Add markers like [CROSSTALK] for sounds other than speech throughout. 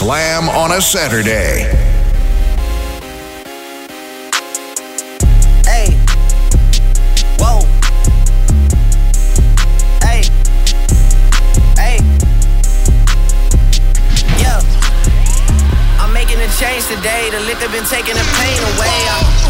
Slam on a Saturday. Hey. Whoa. Hey. Hey. Yeah. I'm making a change today. The liquor been taking the pain away. I-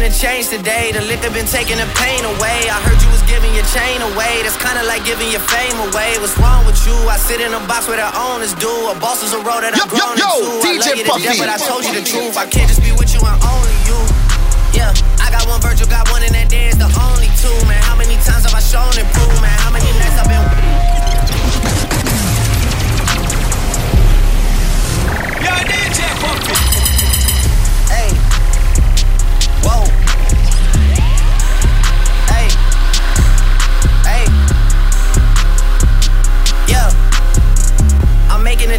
Making a change today. The liquor been taking the pain away. I heard you was giving your chain away. That's kinda like giving your fame away. What's wrong with you? I sit in a box where the owners do. A boss is a role that I've yo, grown yo, into. I DJ love you to death, Puffy. but I told you the truth. I can't just be with you and only you. Yeah, I got one Virgil, got one, and that is the only two, man. How many times have I shown improvement? How many nights I've been.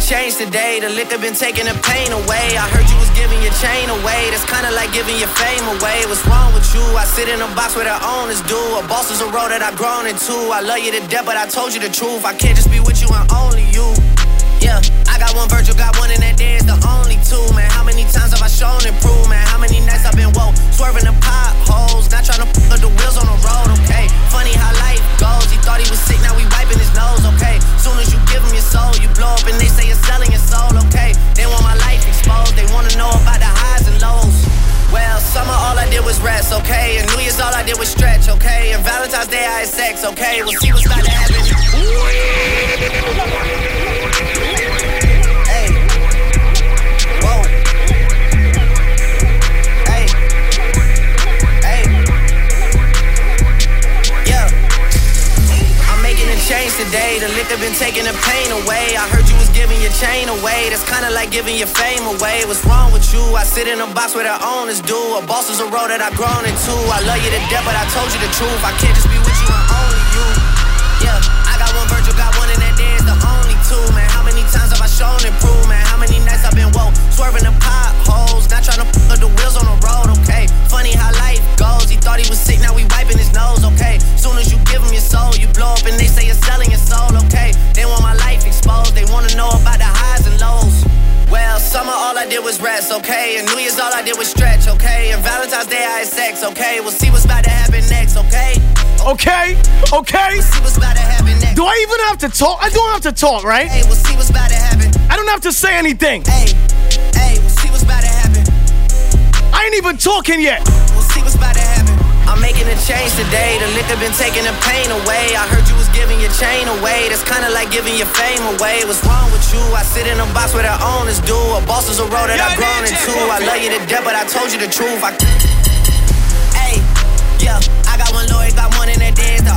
change today. The liquor been taking the pain away. I heard you was giving your chain away. That's kinda like giving your fame away. What's wrong with you? I sit in a box where the owners do. A boss is a role that I've grown into. I love you to death, but I told you the truth. I can't just be with you and only you. Yeah, I got one Virgil, got one, and that day is the only two, man. How many times have I shown and proved, man? How many nights I've been woke, swerving the potholes, not trying to put the wheels on the road, okay? Funny how life goes. He thought he was sick, now we wiping his nose, okay? Soon as you give him your soul, you blow up and they say New Year's all I did was stretch, okay? And Valentine's Day I had sex, okay? We'll see what's about to happen. Today. The liquor been taking the pain away. I heard you was giving your chain away. That's kinda like giving your fame away. What's wrong with you? I sit in a box where the owners do. A boss is a role that I've grown into. I love you to death, but I told you the truth. I can't just be with you and only you. Yeah, I got one Virgil, got one, and that is the only two, man. How many times have I shown and proved, man? How many nights I've been woke, swerving the potholes, not trying to put the wheels on the road, okay? Funny how life goes. He thought he was sick, now we wiping his nose, okay? Soon as you give him your soul, you blow up and summer all I did was rest, okay? And New Year's all I did was stretch, okay? And Valentine's Day I had sex, okay? We'll see what's about to happen next, okay? Okay, okay. See what's about to happen next. Do I even have to talk? I don't have to talk, right? Hey, we'll see what's about to happen. I don't have to say anything. Hey, hey, we'll see what's about to happen. I ain't even talking yet. We'll see what's about to happen. I'm making a change today. The liquor been taking the pain away. I heard you chain away. That's kinda like giving your fame away. What's wrong with you? I sit in a box where the owners do. A boss is a role that I've grown into. I love you to death, but I told you the truth. I... Hey, yeah, I got one lawyer, got one, and that is the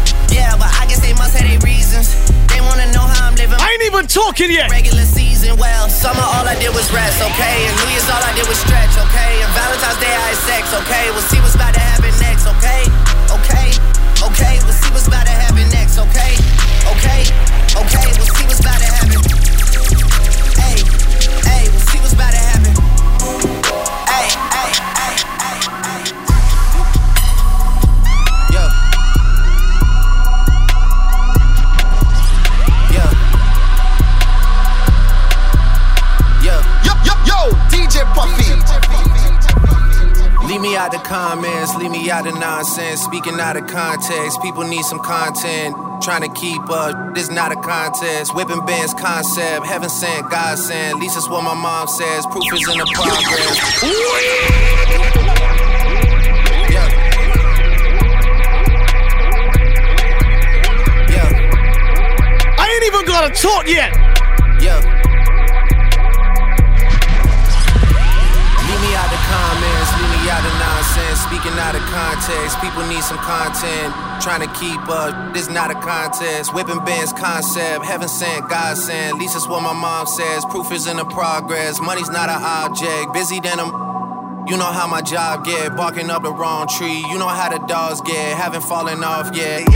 Yeah, but I guess they must have their reasons. They wanna know how I'm living. I ain't even talking yet. Regular season, well, summer all I did was rest, okay? And New Year's all I did was stretch, okay? And Valentine's Day I had sex, okay? We'll see what's about to happen next, okay? Okay, okay, we'll see what's about to happen next, okay? Okay, okay, we'll see what's about to happen DJ Puffy. Leave me out the comments, leave me out the nonsense. Speaking out of context, people need some content. Trying to keep up, this not a contest. Whipping bands concept, heaven sent, God sent. At least that's what my mom says. Proof is in the progress. Yeah. Yeah. I ain't even gonna talk yet. Context, people need some content. Trying to keep up, this not a contest. Whipping bands concept, heaven sent, God sent. At least that's what my mom says. Proof is in the progress. Money's not an object. Busy than a you know how my job get, barking up the wrong tree. You know how the dogs get, haven't fallen off yet.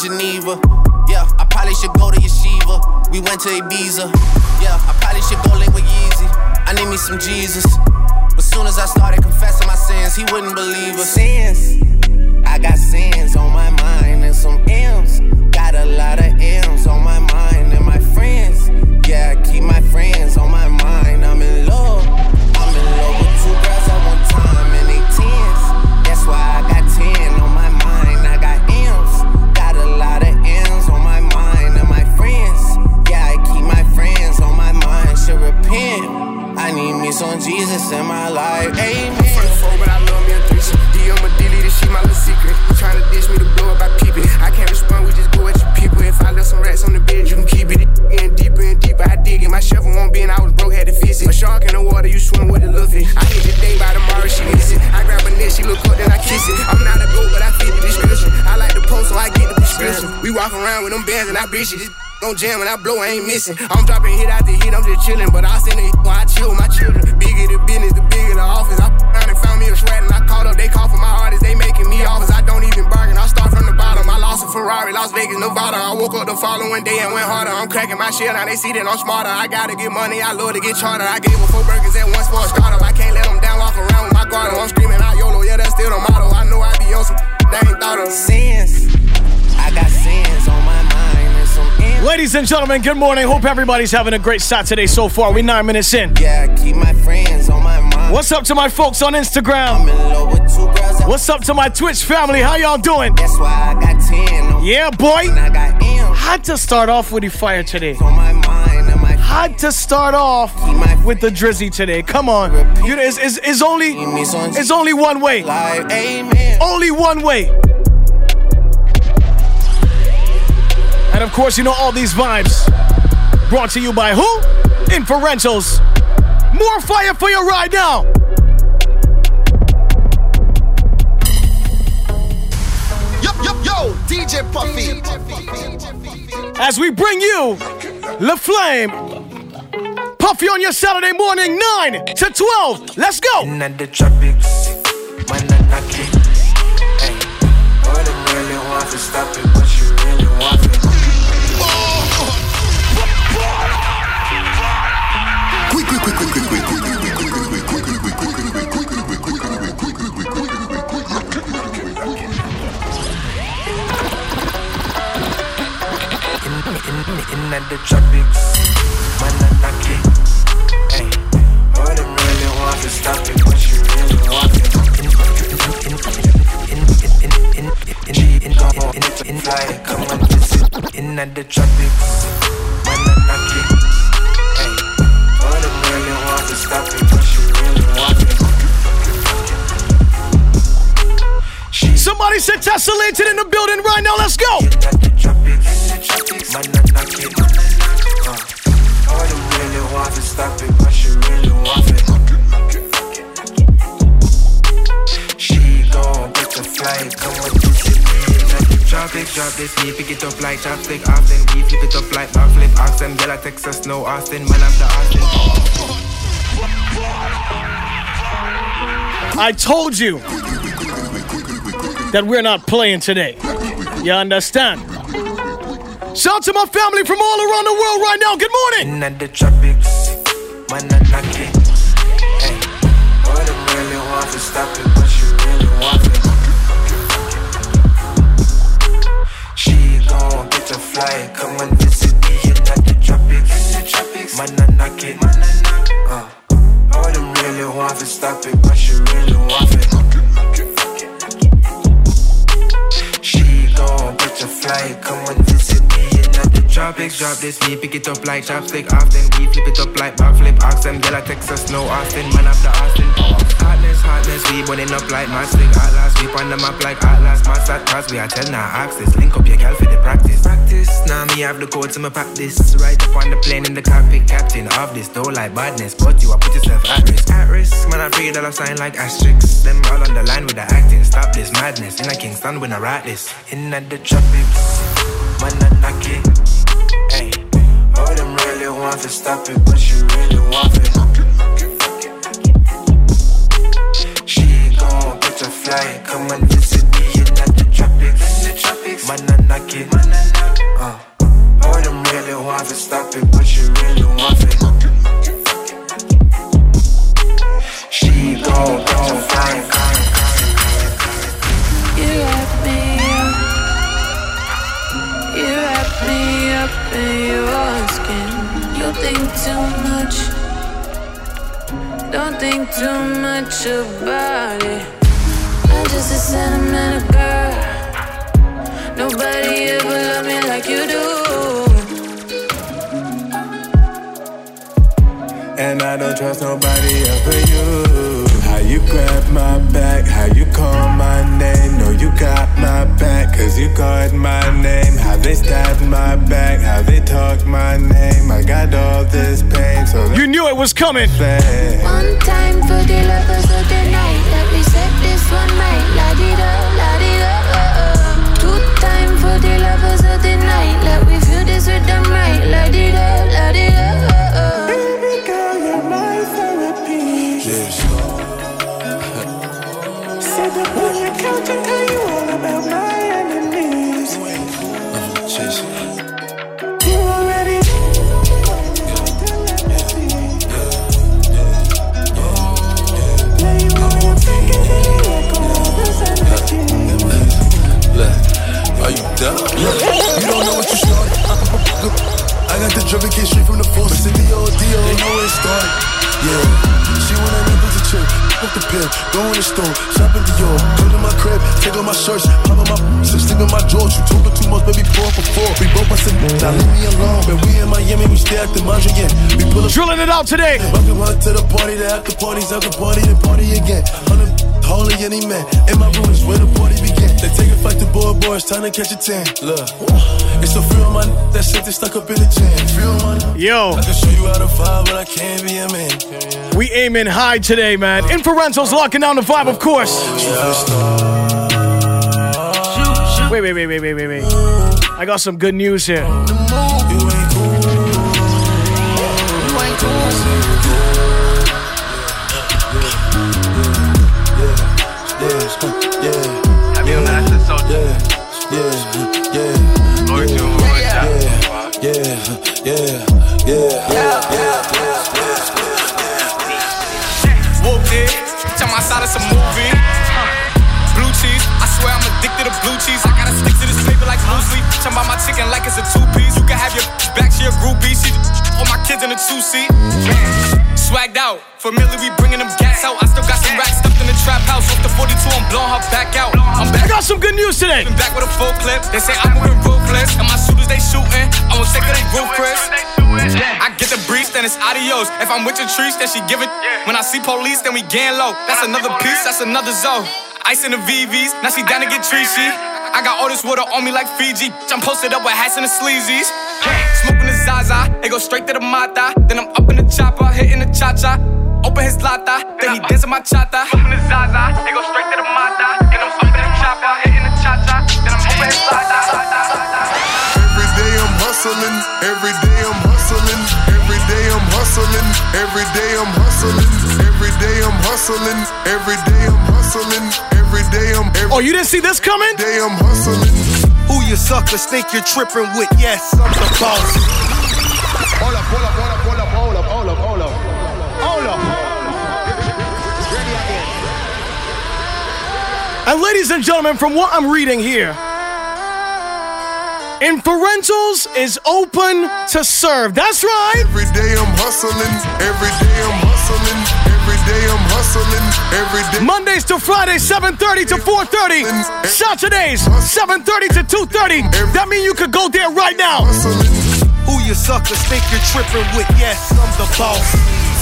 Geneva. Yeah, I probably should go to Yeshiva. We went to Ibiza. Yeah, I probably should go link with Yeezy. I need me some Jesus. But soon as I started confessing my sins, he wouldn't believe us. Sins. I got sins on my mind and some M's. Got a lot of M's on my mind and my friends. Yeah, I keep my friends on my Me some Jesus in my life. Amen. First four, but I love me a threesome. D, I'ma delete shit, my little secret. You tryna dish me to blow up, I peep it. I can't respond, we just go at your people. If I left some rats on the bed, you can keep it. Getting deeper and deeper, I dig it. My shovel won't be, and I was broke, had to fix it. A shark in the water, you swim with a little fish. I hit the day by tomorrow, she miss it. I grab her neck, she look up, then I kiss it. I'm not a goat, but I fit the description. I like the post, so I get the prescription. We walk around with them bands, and I bitch it. Gon' jam when I blow, I ain't missing. I'm dropping hit after hit, I'm just chillin'. But I send it when I chill my children. Bigger the business, the bigger the office. I found and found me a shred and I called up. They call for my artists, they making me offers. I don't even bargain, I start from the bottom. I lost a Ferrari, Las Vegas, Nevada. I woke up the following day and went harder. I'm cracking my shit, now they see that I'm smarter. I gotta get money, I love to get charter. I gave her four burgers at once for a startup. I can't let them down, walk around with my guard. I'm screaming out YOLO, yeah, that's still the motto. I know I be on some they ain't thought of. sins. Ladies and gentlemen, good morning. Hope everybody's having a great Saturday so far. We nine minutes in. Yeah, keep my friends on my mind. What's up to my folks on Instagram? I'm in love with two girls. What's up to my Twitch family? How y'all doing? That's why I got 10 on Yeah, boy. Had to start off with the fire today. on my mind and my Had to start off with the drizzy today. Come on. You know, it's, it's, it's only it's only one way. Only one way. And of course, you know all these vibes brought to you by who? Inferentials. More fire for you right now. Yo, yo, yo, DJ Puffy. As we bring you La Flame. Puffy on your Saturday morning, 9 to 12. Let's go. In the tropics, when I knock it. Hey, boy, really want to stop it, in at the tropics. Mananaki. Hey, all them really want to stop it, but she really want it. In, in, in, in in, in, in, in, in, in, in, in, in, in, in, in, in, in, in, in, in, Somebody said tessellated in the building right now. Let's go. To stop it, but she really want it. She gon' book a flight, come with me in the. Drop this, we pick it up like chopstick. Often we flip it up like backflip. Ask them, yeah, like Texas, no Austin, man after Austin. I told you that we're not playing today. You understand? Shout out to my family from all around the world right now. Good morning. In the man, I knock it. Hey, boy, them really want to stop it, but she really want it. She gon' get a flight, come and visit me in the tropics. Man, I knock it. Uh, boy, them really want to stop it, but she really want it. She gon' get a flight, come and visit me tropics. Drop this, we pick it up like chopstick. Often we flip it up like backflip. Yeah, like Texas, no Austin, man after Austin. Hotness, hotness, we burning up like matchstick. Atlas, we on the map like Atlas. Mass at pass, we are tell now access. Link up your girl for the practice. Practice, now me have the code to my practice. Right up on the plane in the cockpit, captain of this. Don't like badness, but you are put yourself at risk. At risk, man, I that I sign like asterisks. Them all on the line with the acting. Stop this madness. In a Kingston, when I write this. In the tropics, man, I knock it. Really want to stop it, but she really want it. She gon' get a flight, come and visit me in the tropics. Man, I knock it. Much about it. I'm just a sentimental girl. Nobody ever loved me like you do. And I don't trust nobody else but you. How you grab my back, how you call my name. No, you got my back, cause you called my name. How they stabbed my back, how they talk my name. I got all this pain, so You knew it was coming. One time for the lovers of the night. Let me set this one right. La di da, la di da. Oh, oh. Two time for the lovers of the night. Let me feel this rhythm right. La di da, la di da. The drug case straight from the force. City oh, OD, they know it started. Yeah, she wanna as a chick. Up the pill, go in the store, shop at Dior. Come to my crib, take off my shirts, pop on my so sleep in my drawers. You talking too much, baby, pour for four. We broke, said, now leave me alone. When we in Miami, we stay at the Mondrian. We pull up, Drilling it out today. welcome to the party, the after parties, after party, and party again. Holy any man. In my room is where the party began. They take a fight to board boys, time to catch a tan. Look, it's a my n- that shit they stuck up in the jam. Of my Yo, I can show you how to vibe, but I can't be a man. we aiming high today, man. Inferentials locking down the vibe, of course. Wait, wait, wait, wait, wait, wait, wait. I got some good news here. Yeah, yeah, yeah, yeah, yeah. Whooped it. Tell my side it's a movie. Blue cheese. I swear I'm addicted to blue cheese. I gotta stick to this paper like sleep. Tell about my chicken like it's a two piece. You can have your back to your groupie. She all my kids in a two seat. Swagged out. Familiar, we bringing them gas out. I still got some racks stuffed in the trap house. Off the 42, I'm blowing her back out. I'm I got some good news today. Back with a full clip. They say I'm moving ruthless. And my shooters, they shooting. I won't take of they roof, Chris. I get the breeze, then it's adios. If I'm with your trees, then she give it. When I see police, then we gang low. That's another piece, that's another zone. Ice in the VVs, now she down to get treachy. I got all this water on me like Fiji. I'm posted up with hats and the sleazies. Smoking the Zaza, it go straight to the mata. Then I'm up in the chopper, hitting the cha cha. Open his lata, then he dancing my chata. Smoking the Zaza, it go straight to the mata. Hustling, every day I'm hustling, every day I'm hustling, every day I'm hustling, every day I'm hustling, every day I'm hustling, every day I'm every Oh, you didn't see this coming? day I'm hustling. Who you suckers think you're tripping with? Yes, I'm the boss. Hold up, hold up, hold up, hold up, hold up, hold up, hold up. Hold up. And ladies and gentlemen, from what I'm reading here, Inferentials is open to serve. That's right. Every day I'm hustling, every day I'm hustling, every day I'm hustling, every day. Mondays to Fridays, 7:30 to 4:30. Saturdays, 7:30 to 2:30. That means you could go there right now. Who you suckers think you're tripping with? Yes, I'm the boss.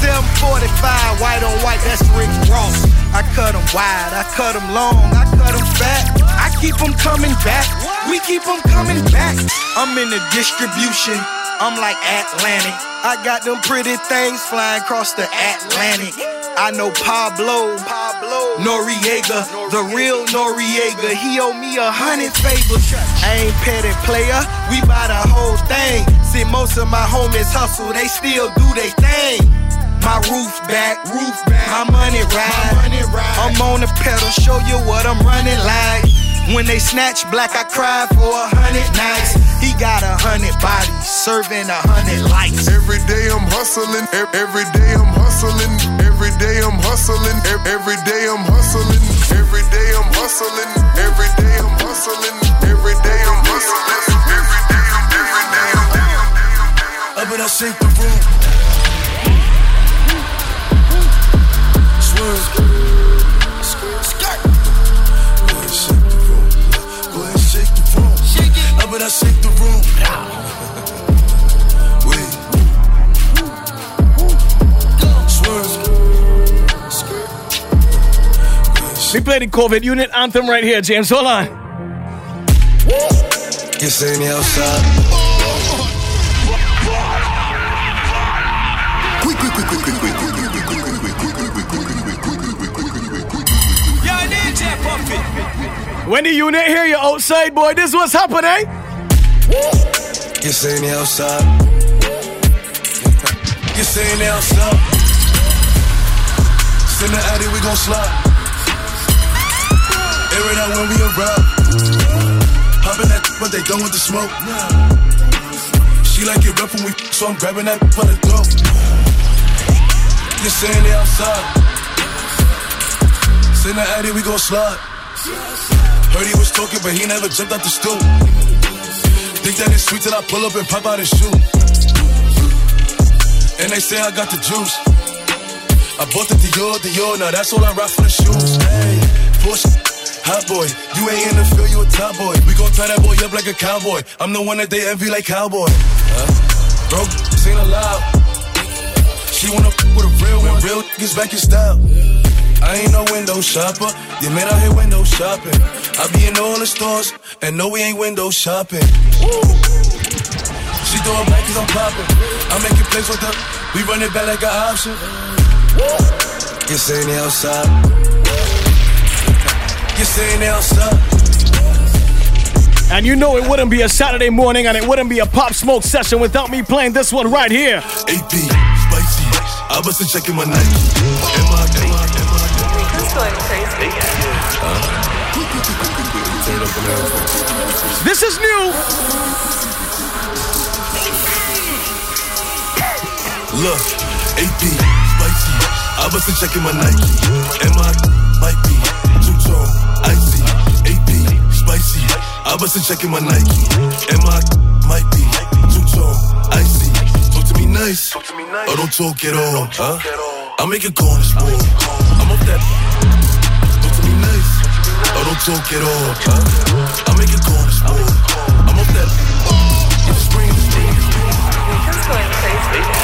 745, white on white, that's Rick Ross. I cut them wide, I cut them long, I cut them fat. I keep them coming back, we keep them coming back. I'm in the distribution, I'm like Atlantic. I got them pretty things flying across the Atlantic. I know Pablo, Pablo Noriega, the real Noriega. He owe me a hundred favors. I ain't petty player, we buy the whole thing. See, most of my homies hustle, they still do their thing. My roof back, roof back. My money ride, My money ride. I'm on the pedal, show you what I'm running like. When they snatch black, I cry for a hundred nights. He got a hundred bodies, serving a hundred lights. Every day I'm hustling, ev- every day I'm hustling, every day I'm hustling, ev- every day I'm hustling, every day I'm hustling, every day I'm hustling, every day I'm hustling, every day I'm I'm Up and. Up shake the room. We play the COVID unit anthem right here, James. Hold on. You see me outside. When the unit hear you outside, boy, this what's happening. You see me outside. You see me outside. Send the addy, we gon' slide. Air it out when we arrive. Popping that, but they done with the smoke. She like it rough when we, so I'm grabbing that for the throat. You saying they outside. Send the addy, we gon' slide. Heard he was talking, but he never jumped out the stool. Think that it's sweet till I pull up and pop out his shoe. And they say I got the juice. I bought the Dior, Dior, now that's all I rock for the shoes. Hey, Porsche, hot boy, you ain't in the field, you a top boy. We gon' tie that boy up like a cowboy. I'm the one that they envy like cowboy. Huh? Broke, ain't allowed. She wanna f with a real one, real niggas back in style. I ain't no window shopper. You man out here window shopping. I be in all the stores, and no, we ain't window shopping. She throw it back cause I'm popping. I'm making plays with her. We run it back like an option. You saying they outside. You saying they outside. And you know it wouldn't be a Saturday morning and it wouldn't be a pop smoke session without me playing this one right here. AP, spicy. I wasn't checking my Nike. Going crazy? Turn it up on that. This is new. Look, AP, spicy. I wasn't checking my Nike. Am I might be two tone, icy. AP, spicy. I wasn't checking my Nike. Am I might be two tone, icy. Talk to me nice. Or oh, don't talk at all, huh? I make a corner sport. I'm up that. Talk to me nice. Or don't talk at all? I make a corner sport. I'm up that. Spring, spring. Who's going crazy?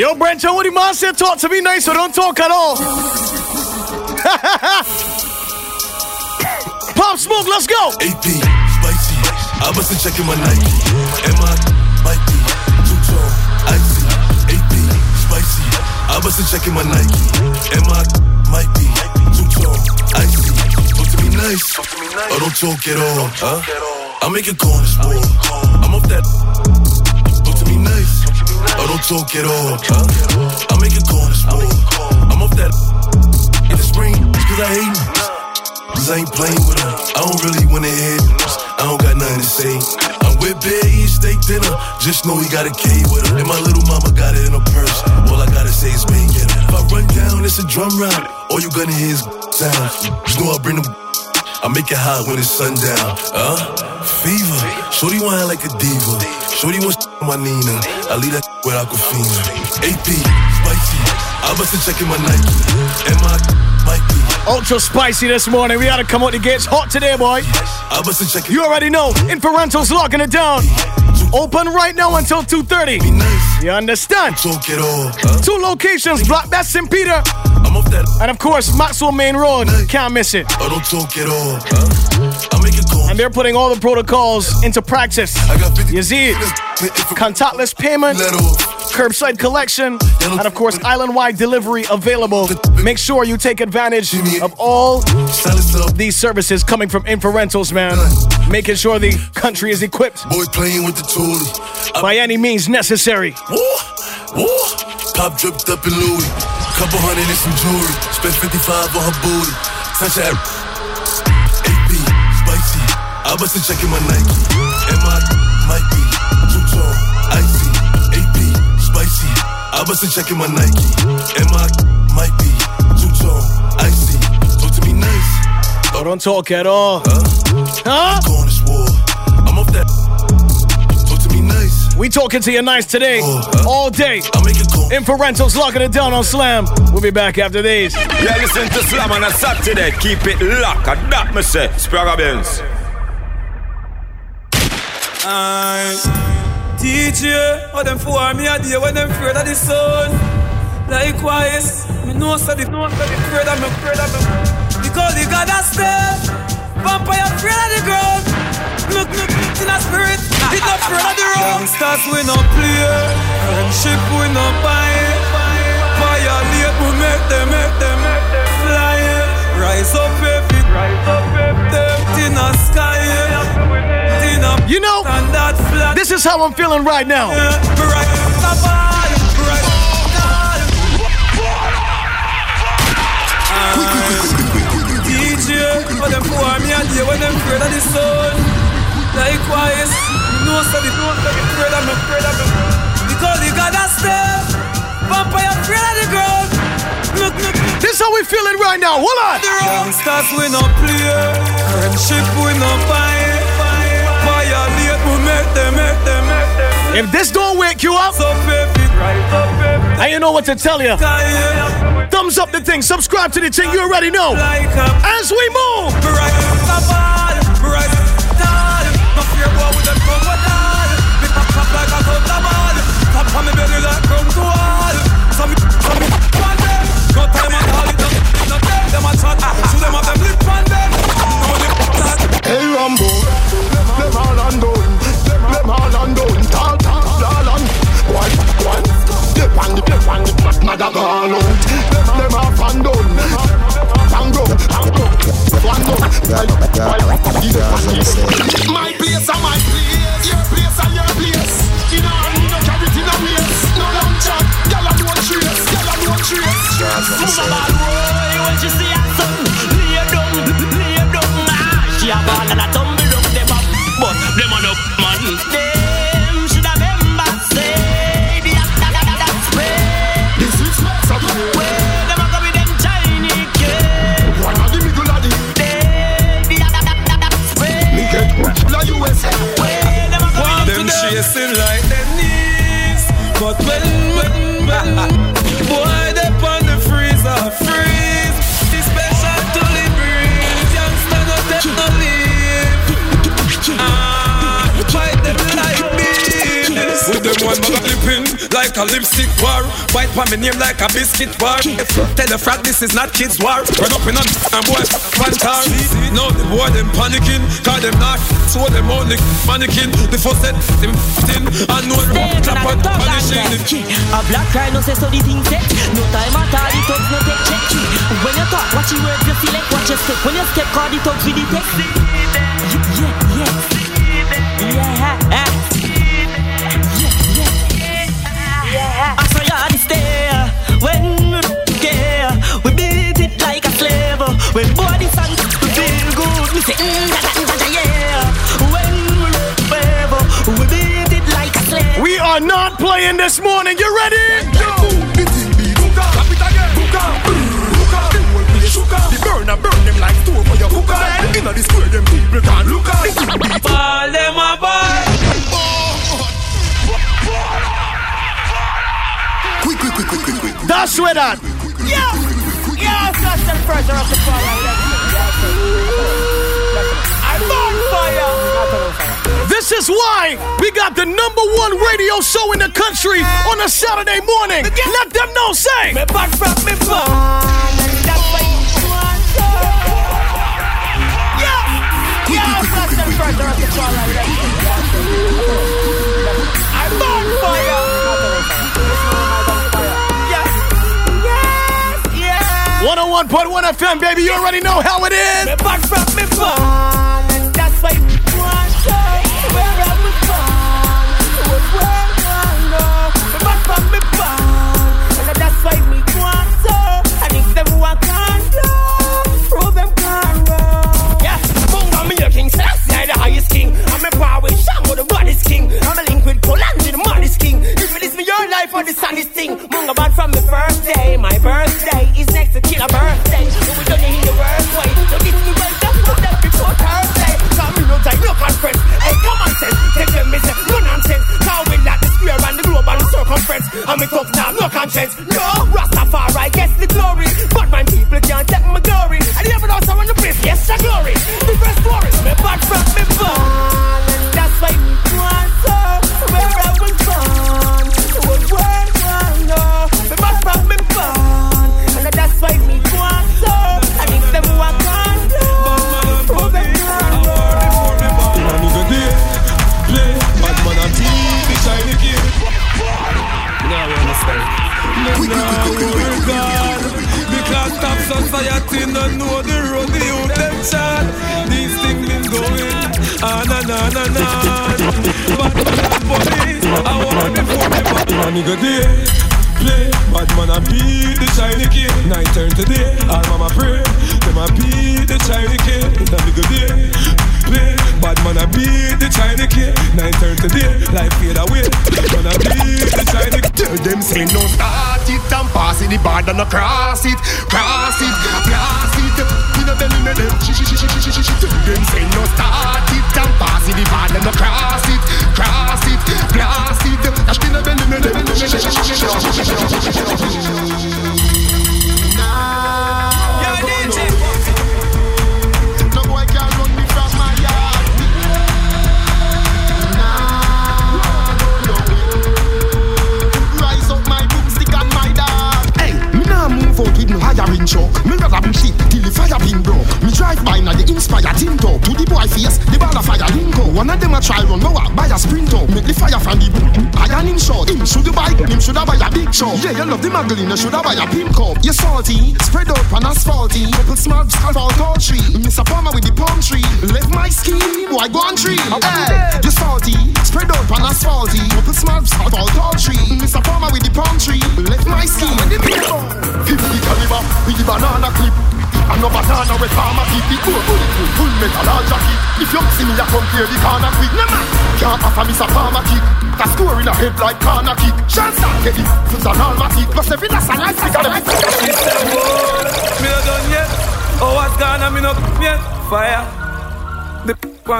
Yo, Brento, what the man said, talk to me nice, so don't talk at all. [LAUGHS] Pop smoke, let's go. AP, spicy. I wasn't checking my Nike. My might be two tone, icy, AP, spicy. I wasn't checking my Nike. Nice, or don't talk at all. Huh? I make it corner sport. I'm off that. Talk to me nice, or don't talk at all. Huh? I make it corner sport. I'm off that. In the spring, cause I hate Cause I ain't playing with her. I don't really wanna hear this. I don't got nothing to say. I'm with Bear eating steak dinner. Just know he got a K with her. And my little mama got it in her purse. All I gotta say is make it. If I run down, it's a drum round. All you gonna hear is sound. Just know I bring them. I make it hot when it's sundown. Huh? Fever. Shorty want like a diva. Shorty wants my Nina. I leave that with Aquafina. AP, spicy. I wasn't checking my Nike. And my might be. Ultra spicy this morning. We gotta come out the gates hot today, boy. I wasn't checking. You already know. Inferentals locking it down. Open right now until 2.30. You understand? Talk it all. Two locations, Black Bess St. Peter. I'm off that. And of course, Maxwell Main Road. Can't miss it. I don't talk at all. Huh? And they're putting all the protocols into practice. I got 50 You see it? Contactless payment, curbside collection, and of course, island-wide delivery available. Make sure you take advantage of all these services coming from Inferentals, man. Making sure the country is equipped Boy playing with the toolie. By any means necessary. Pop dripped up in Louis. Couple hundred and some jewelry. Spent 55 on her booty. Touch that. AP, spicy. I wasn't checking my Nike. And my might be two tone, icy. AP, spicy. I wasn't checking my Nike. And my might be two tone, icy. Talk to me nice. Oh, don't talk at all. Huh? Huh? Going to war. I'm off that. Talk to me nice. We talking to you nice today, oh, all day. I make it cool. Inferentals locking it down on Slam. We'll be back after these. Yeah, listen to Slam on a Saturday. Keep it locked. And that me say, Spragga Benz. I DJ, what them for me a day when them afraid of the sun. Likewise, me know so the know so the afraid of me, afraid of me. Because the God has step, vampire afraid of the ground. Look, look, in a spirit, it not afraid of the road. Youngsters we no play, friendship we no buy. Violate we make them, make them, make them fly. Rise up, baby, rise up, baby. Them in the sky. You know, and that flag. this is how I'm feeling right now. DJ, but them for me a day when them afraid of the sun. Likewise, you know so the know so the afraid of me, afraid of me. Because the God has step, vampire afraid of the ground. Look, look, This how we feeling right now. Hold on. the we no play, friendship we no buy. If this don't wake you up, baby, baby. I you know what to tell you. Thumbs up the thing, subscribe to the thing. You already know. As we move. Come on come to all. Mother gone out. Them, them all undone. Tango, tango, tango. My place and my place, your place and your place. In a hand, no carry it in a waist. No long chat, gyal a don't trace, gyal a don't trace. Move a bad boy when she see her son. Lay down, lay down, ah. She a ball and a tumble up them up, but them a no man. Them Them like them knees. But when, when, when, man bag flipping like a lipstick war. Bite by me name like a biscuit war. Tell the frat this is not kids war. Run up in on and boy, fantar. No, the boy them panicking, call them not. So them only mannequin. The first set them thin and no clap and punishing. A black cry no say so the thing set. No time at all, the talks no take check. When you talk, watch your words, you feel like watch your step. When you step, call the thugs with the text. Yeah, yeah, yeah. We beat it like a slave. When body sang, we feel good. We say, mm, da, da, da, da, yeah. When we forever, we beat it like a slave. We are not playing this morning. You ready? Go. The burn them like two for your. Inna the square, them people can't them a. Quick, quick, quick, quick, quick, quick. That's where that. Yeah. First and first, I have to fall on I'm on fire! This is why we got the number one radio show in the country on a Saturday morning. Let them know, say. Me back from me Yeah, yeah, first and first, I have to fall on 101.1 FM, baby. You already know how it is. Me back, me back.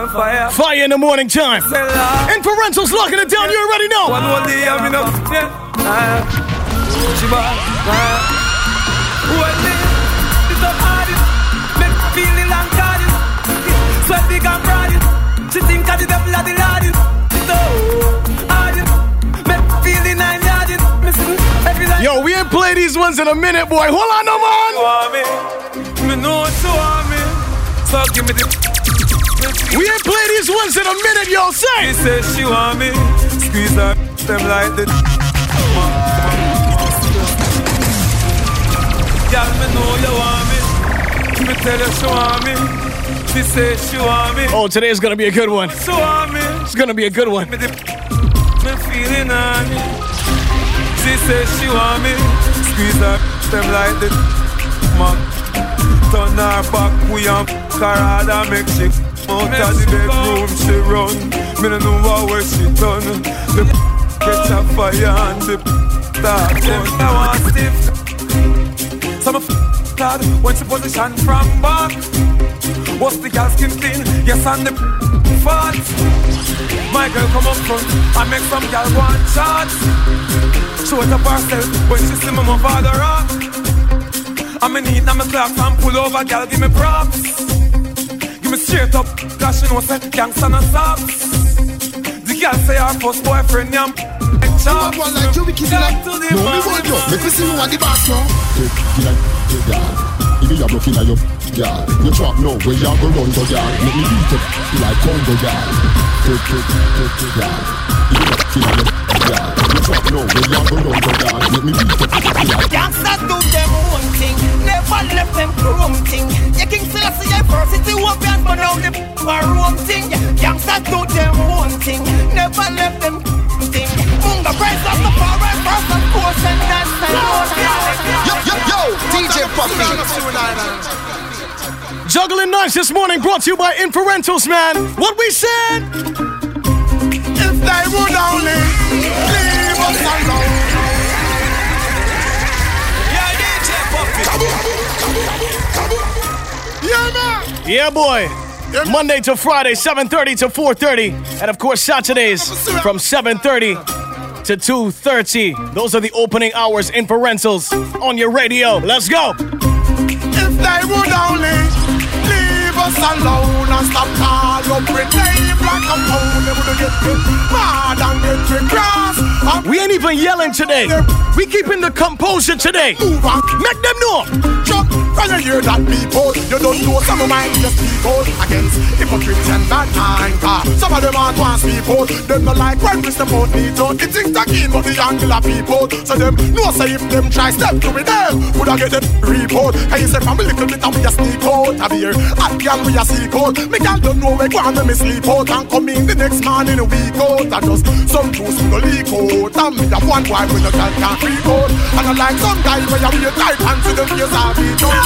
on fire. Fire in the morning time. And parentals locking it down, you already know. One more day I'm in she think I the devil of the I'm every Yo, we ain't play these ones in a minute, boy. Hold on, no man. Want me. Me know you want me. So give me the we ain't play these ones in a minute, yo. Say. She says she want me. Squeeze her them like the. Girl, me know you want me. Me tell her she want me. She says she want me. Oh, today is gonna be a good one. She want me. It's gonna be a good one. Me, feeling on me. She says she want me. Squeeze her them like the. Turn her back, we am Carada make she out of the bedroom she run. Me no know what way she done. The [LAUGHS] catch a fire and the [LAUGHS] dark gun. I want stiff. Some of [LAUGHS] God when she position from back. What's the girl skin clean? Yes, and the fat. My girl come up front I make some girl want shots. She it up herself when she see me my father up. I'm in need, now my clocks and pull over, girl, give me props. Give me straight up, cause she know say gangsta no stops. The girl say her first boyfriend, yeah, Chop one like you, we keep it like No, me want you, make me see you want the boss now Take it like, yeah, yeah If you are blocking at your, yeah You trap now, where you go run to, yeah Make me beat it, like Congo, yeah Take it, take it, yeah you are blocking at yeah You trap now, where you go run to, yeah Make me beat it, like Gangsters do them own thing, never left them chrome thing. You King Selassie University open, but now the room thing. Gangsters do them own thing, never left them thing. Munga praise up the power first and force and that's the Yo, yo, yo, DJ Puffy Juggling Nights this morning brought to you by Infra Rentals, man. What we said? If they would only leave us alone Yeah, man. Yeah, boy. Monday to Friday, 7:30 to 4:30, and of course Saturdays from 7:30 to 2:30. Those are the opening hours in Parentals on your radio. Let's go. If they would only leave us alone and stop call with like a phone, they would get mad and get cross. We ain't even yelling today. We keeping the composure today. Move on. Make them know. Chuck, when you hear that people, you don't know some of my just people against hypocrites and bad mind. car. Some of them aren't once people. Them not like when Mr. Mount need out. It things again, but the angular people. So them know say if them try step to me them, would I get them report? Can you say from a little bit and we a sneak out of here? Hot girl we a seek out. Me girl don't know where go and me sleep out and come in the next morning a week out. And just some juice me no leak out. And me a one boy with no girl can't freak out. And I like some guy where you wear tight pants with them face off each out.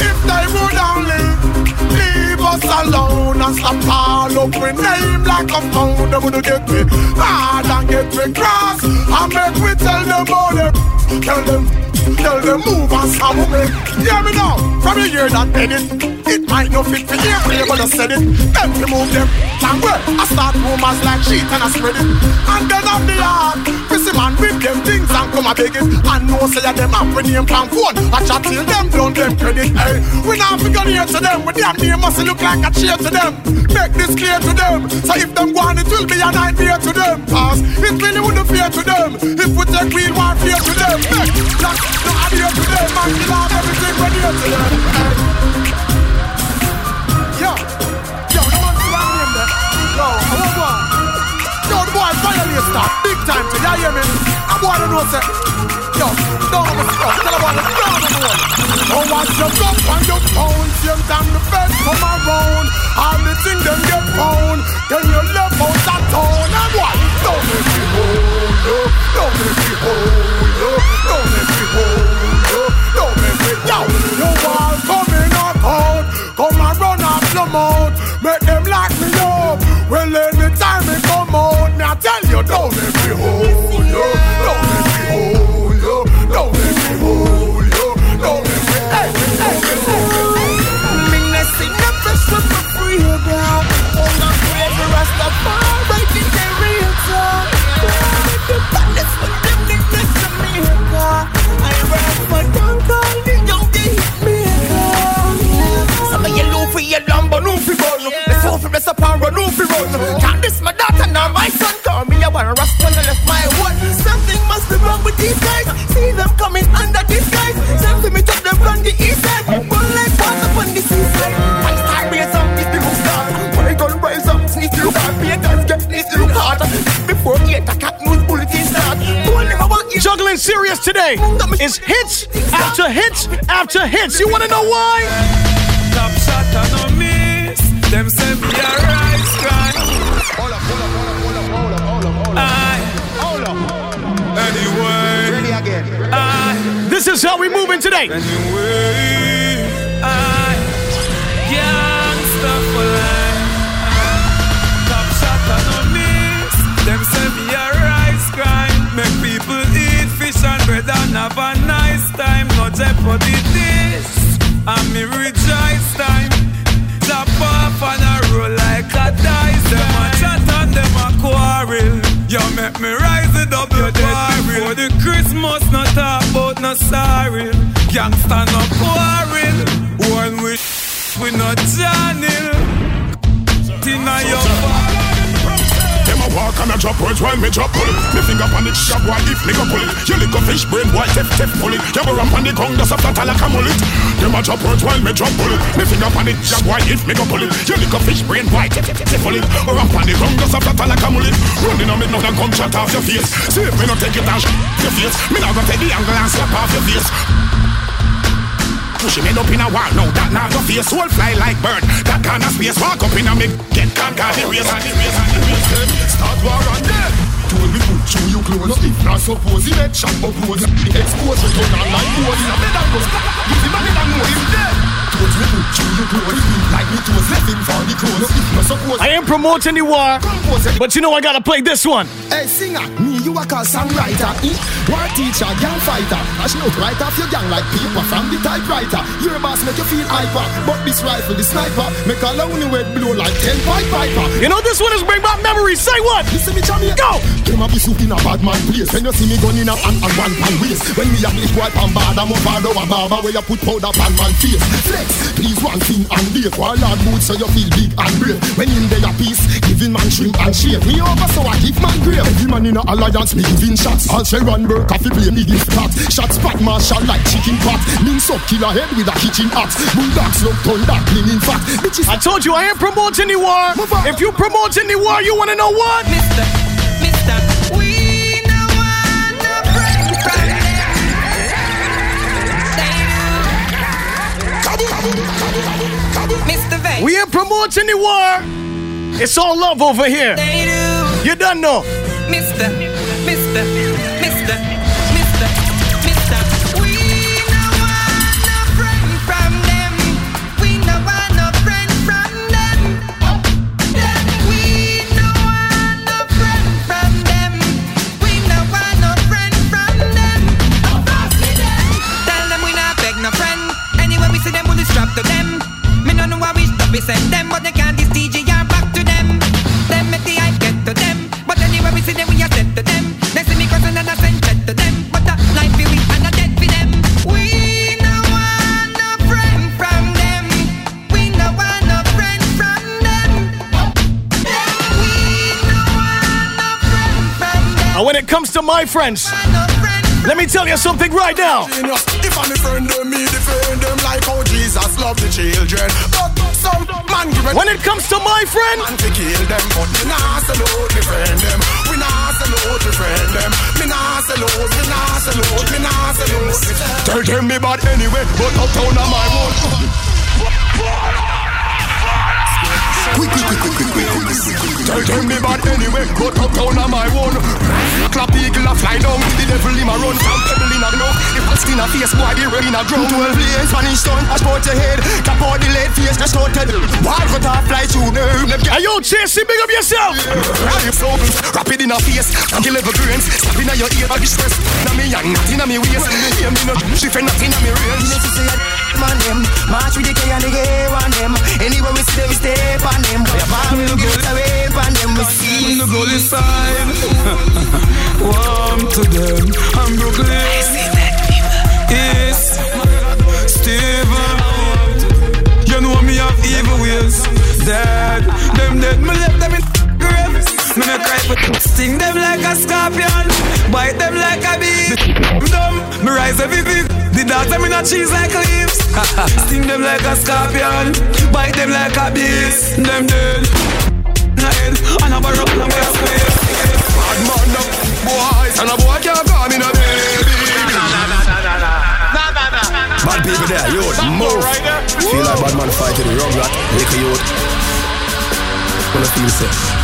If they would only leave us alone and stop call up with name like a phone, they would get me mad and get me cross. And make me tell them all them, tell them, tell them move and stop me. Hear me now? From you hear that edit, it might not fit for here, but I said it. Then we move them, and well, I start rumors like shit and I spread it. And then I'm the yard, Prissy man with them things and come a beg it. And no say that them have name pan phone. I chat till them down them credit. Hey, we not figure here to them, with them name must look like a cheer to them. Make this clear to them. So if them go on, it will be a nightmare to them. Cause it really wouldn't fear to them. If we take real fear to them. Make that no idea to them. And kill off everything ready to them. Hey. Violate. Big time to you hear me? I want to know, say. Yo, don't have a stop. Tell a boy, don't have a one. Oh, watch your cup and your pound. Same time the feds come around. All the things them get pound. Then you left out that town. And what? Don't make me hold you. Don't make me hold you. Don't make me hold you. Don't make me. Yo, you all coming up out. Come and run off your mouth. Make them lock me up. Well, you, don't make me hold you. Don't make me hold you. Don't make me hold you. Don't make me. Hey, hey, hey. Me no see no fresh from my freedom. Hold on, crazy Rastafari in the real time. The baddest with them nicknames Jamaica. I rap for call the young hitmaker. Some of you low for your lumber, no fi run. Let's hope for the sapara, no fi run. Can't this my daughter, now my son and rust when I left my wood. Something must be wrong with these guys. See them coming under disguise. Send me them from the east side. Up on the seaside. I start the roof. My gun rise up, get this hard. Before the attack, news. Juggling serious today is hits after hits after hits. You want to know why? Top shot and no miss. Them send me a rice card. Again. Aye. This is how we moving today. Anyway. Aye. Gangsta for life. Top shot and no miss. Them say me a rise crime. Make people eat fish and bread and have a nice time. No jeopardy this. And me rejoice time. Chop off and a roll like a dice. Them a chat and them a quarrel. You make me rise it up your dead before the Christmas. not about no sorry. Gangsta no quarrel. One wish we no channel. Tina your a walk and a drop words while me drop pull it. Me finger on the shop while if go pull it. You lick a fish brain while tef tef pull it. You ramp on the ground just a flat like a mullet. Them a drop words while me drop pull it. Me finger on the shop while if go pull it. You lick a fish brain while tef tef tef pull it. Ramp on the ground just a flat like a mullet. Running on me and come shut off your face. See if me no take it and your face. Me now go take the angle and slap off your face. Push him head up in a wall, now that now your face Soul fly like bird, that kind of space Walk up in a me, get can't got the race Start war on them. Told me put you you close If not suppose he make shot oppose Expose it on like boys In a bed and go Give him a head and know him dead Told me put you you close Like me toes left for the clothes If suppose I am promoting the war, but you know I gotta play this one. Hey singer, me you a call songwriter eh? War teacher, gang fighter Dash note right off your gang like paper from the typewriter Your boss make you feel hyper But this rifle, the sniper Make a lonely wet blow like 10 pipe piper You know this one is bring back memories. Say what? Listen me chum Go! Them a be soup in a bad man place When you see me gun in a hand and one pan waist When me a lick wipe and bad I'm a bad a barber Where you put powder pan man face Flex, please one thing and date While hard boots so you feel big and brave. When in there a piece, giving man shrimp and shave Me over so I give man grave Every man in a alliance me giving shots. All say run work coffee play me give cut Shots spot marshal like chicken pot. Links up killer head with a kitchen axe. Bulldogs look thunder cleaning fat. Bitches I told you I ain't promoting the war. If you promoting the war, you wanna know what? Mister, Mister, Mr. Vegas. We ain't promoting the war. It's all love over here. You done know. Mister, Mister, we send them, but they can't this DJ back to them. Them make the hype get to them, but anyway we see them we are set to them. They see me cousin and I send jet to them, but the life we we and a dead for them. We no want no friend from them. We no want no friend from them. We no want no friend from them. And when it comes to my friends, let me tell you something right now. If I'm a friend, them me defend them like how Jesus loved the children. But some man give When it comes to my friend, man to kill them, but me nah salute me friend them. We nah salute me friend them. Me nah salute, me nah salute, me nah me friend. Tell them me bad anyway But uptown on my own Quick, quick, quick, quick, quick, quick. Tell them me bad anyway But uptown on my own Clap eagle a fly down The devil him a run From pebble in a ground The first in a face Boy the rain a ground Twelve lanes Spanish stone I sport your head Cap out the lead face Just not tell Why cut off fly through Them Hey yo, Chasey, big up yourself. Rally something, rapid in a face, and kill every grains. Stop in your ear, body stress. Inna me and not inna me waist. Hear me no, she friend not inna me range. Man them, march with the K and the K on them. Anywhere we see them, we step on them. Boy, man, we look good away on them. We see the goal is side. [LAUGHS] Warm to them. I'm Brooklyn. I see that East. Steven. You know me have evil ways. Dead. Them dead. Me left them in. Me no cry for Sting. Them like a scorpion. Bite them like a bee. Dumb, me rise every week. The dogs them in a cheese like leaves. [LAUGHS] Sting them like a scorpion. Bite them like a bee Them dead. Head, and I'm a rock and I'm Bad man up, boys And a boy can't call me no baby. Bad people there, yo. move. Feel like bad man fighting the rug rat, make a youth. Gonna feel sick.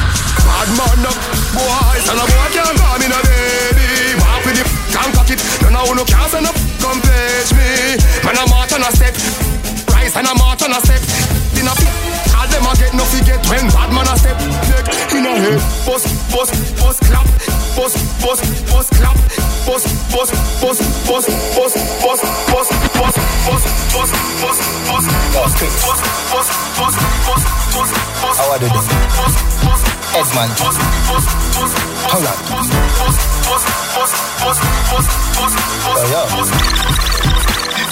Bad man up, boys, and a boy can't call me no baby. Walk with the can't cock it, none of no can't stand up, come page me. Man a march on a step, rise and a march on a step. In a all them a get no get when bad man a step. Neck in a head, bust, bust, bust, clap, bust, bust, bust, clap, bust, bust, bust, bust, bust, bust, bust, bust, bust, bust, bust, bust, bust, bust, bust, bust, bust, bust, bust. How I do this? Edman. Hold on. Oh, yeah.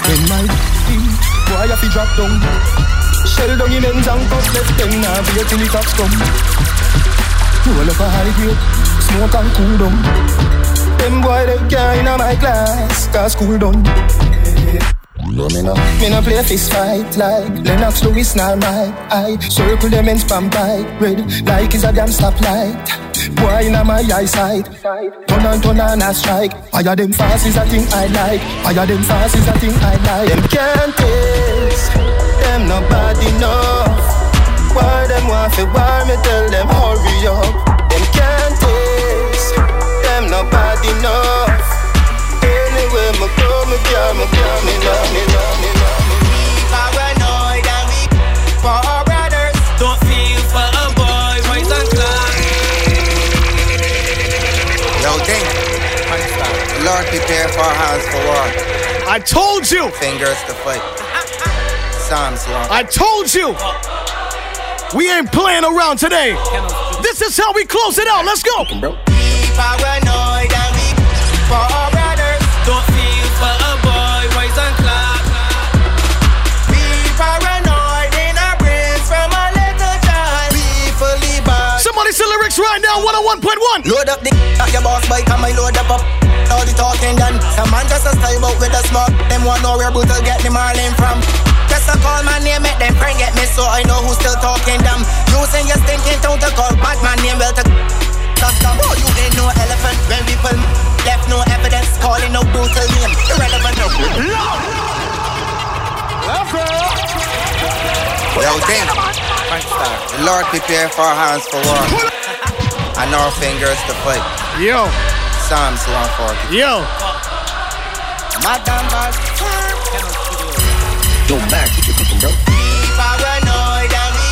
When my feet, boy, I fi drop down. Shell down in ends and cup left them now wait till the cops come. Roll up a high grade, smoke and cool down. Them boy they can't in my class, cause cool down. No, me no, me no play fist fight like Lennox Lewis, not my eye. Circle them and spam by red like it's a damn stoplight. Boy in my eyesight, turn and turn and a strike. Fire them fast is a thing I like. Fire them fast is a thing I like. Them can't taste, them not bad enough. Why them want to war me? Tell them hurry up. Them can't taste, them not bad enough. Anyway, me go, me care, me care, me love, me love, me love. Lord, prepare for hands for war. I told you. Fingers to fight. Psalms one. I told you. We ain't playing around today. This is how we close it out. Let's go. Paranoid and we for our brothers. Don't feel for a boy, rise and clap. We paranoid in our brains from a little child. We fully bad. Somebody say lyrics right now. 101.1. Load up the at your boss bike and my load up up. All the talking done. Some man just a style out with a smoke. Them want know where brutal get the marlin from. Just a call my name, make them prank get me so I know who's still talking them. Using your stinking tongue to call back my name, well to just come. Oh, you ain't no elephant when people left no evidence, calling no brutal name. Irrelevant. Yo, think. Lord, prepare for hands for war. And our fingers to fight. Yo. Psalms 140. Yo. Madam Boss. Yo, Mac, what you cooking, bro? Paranoid and we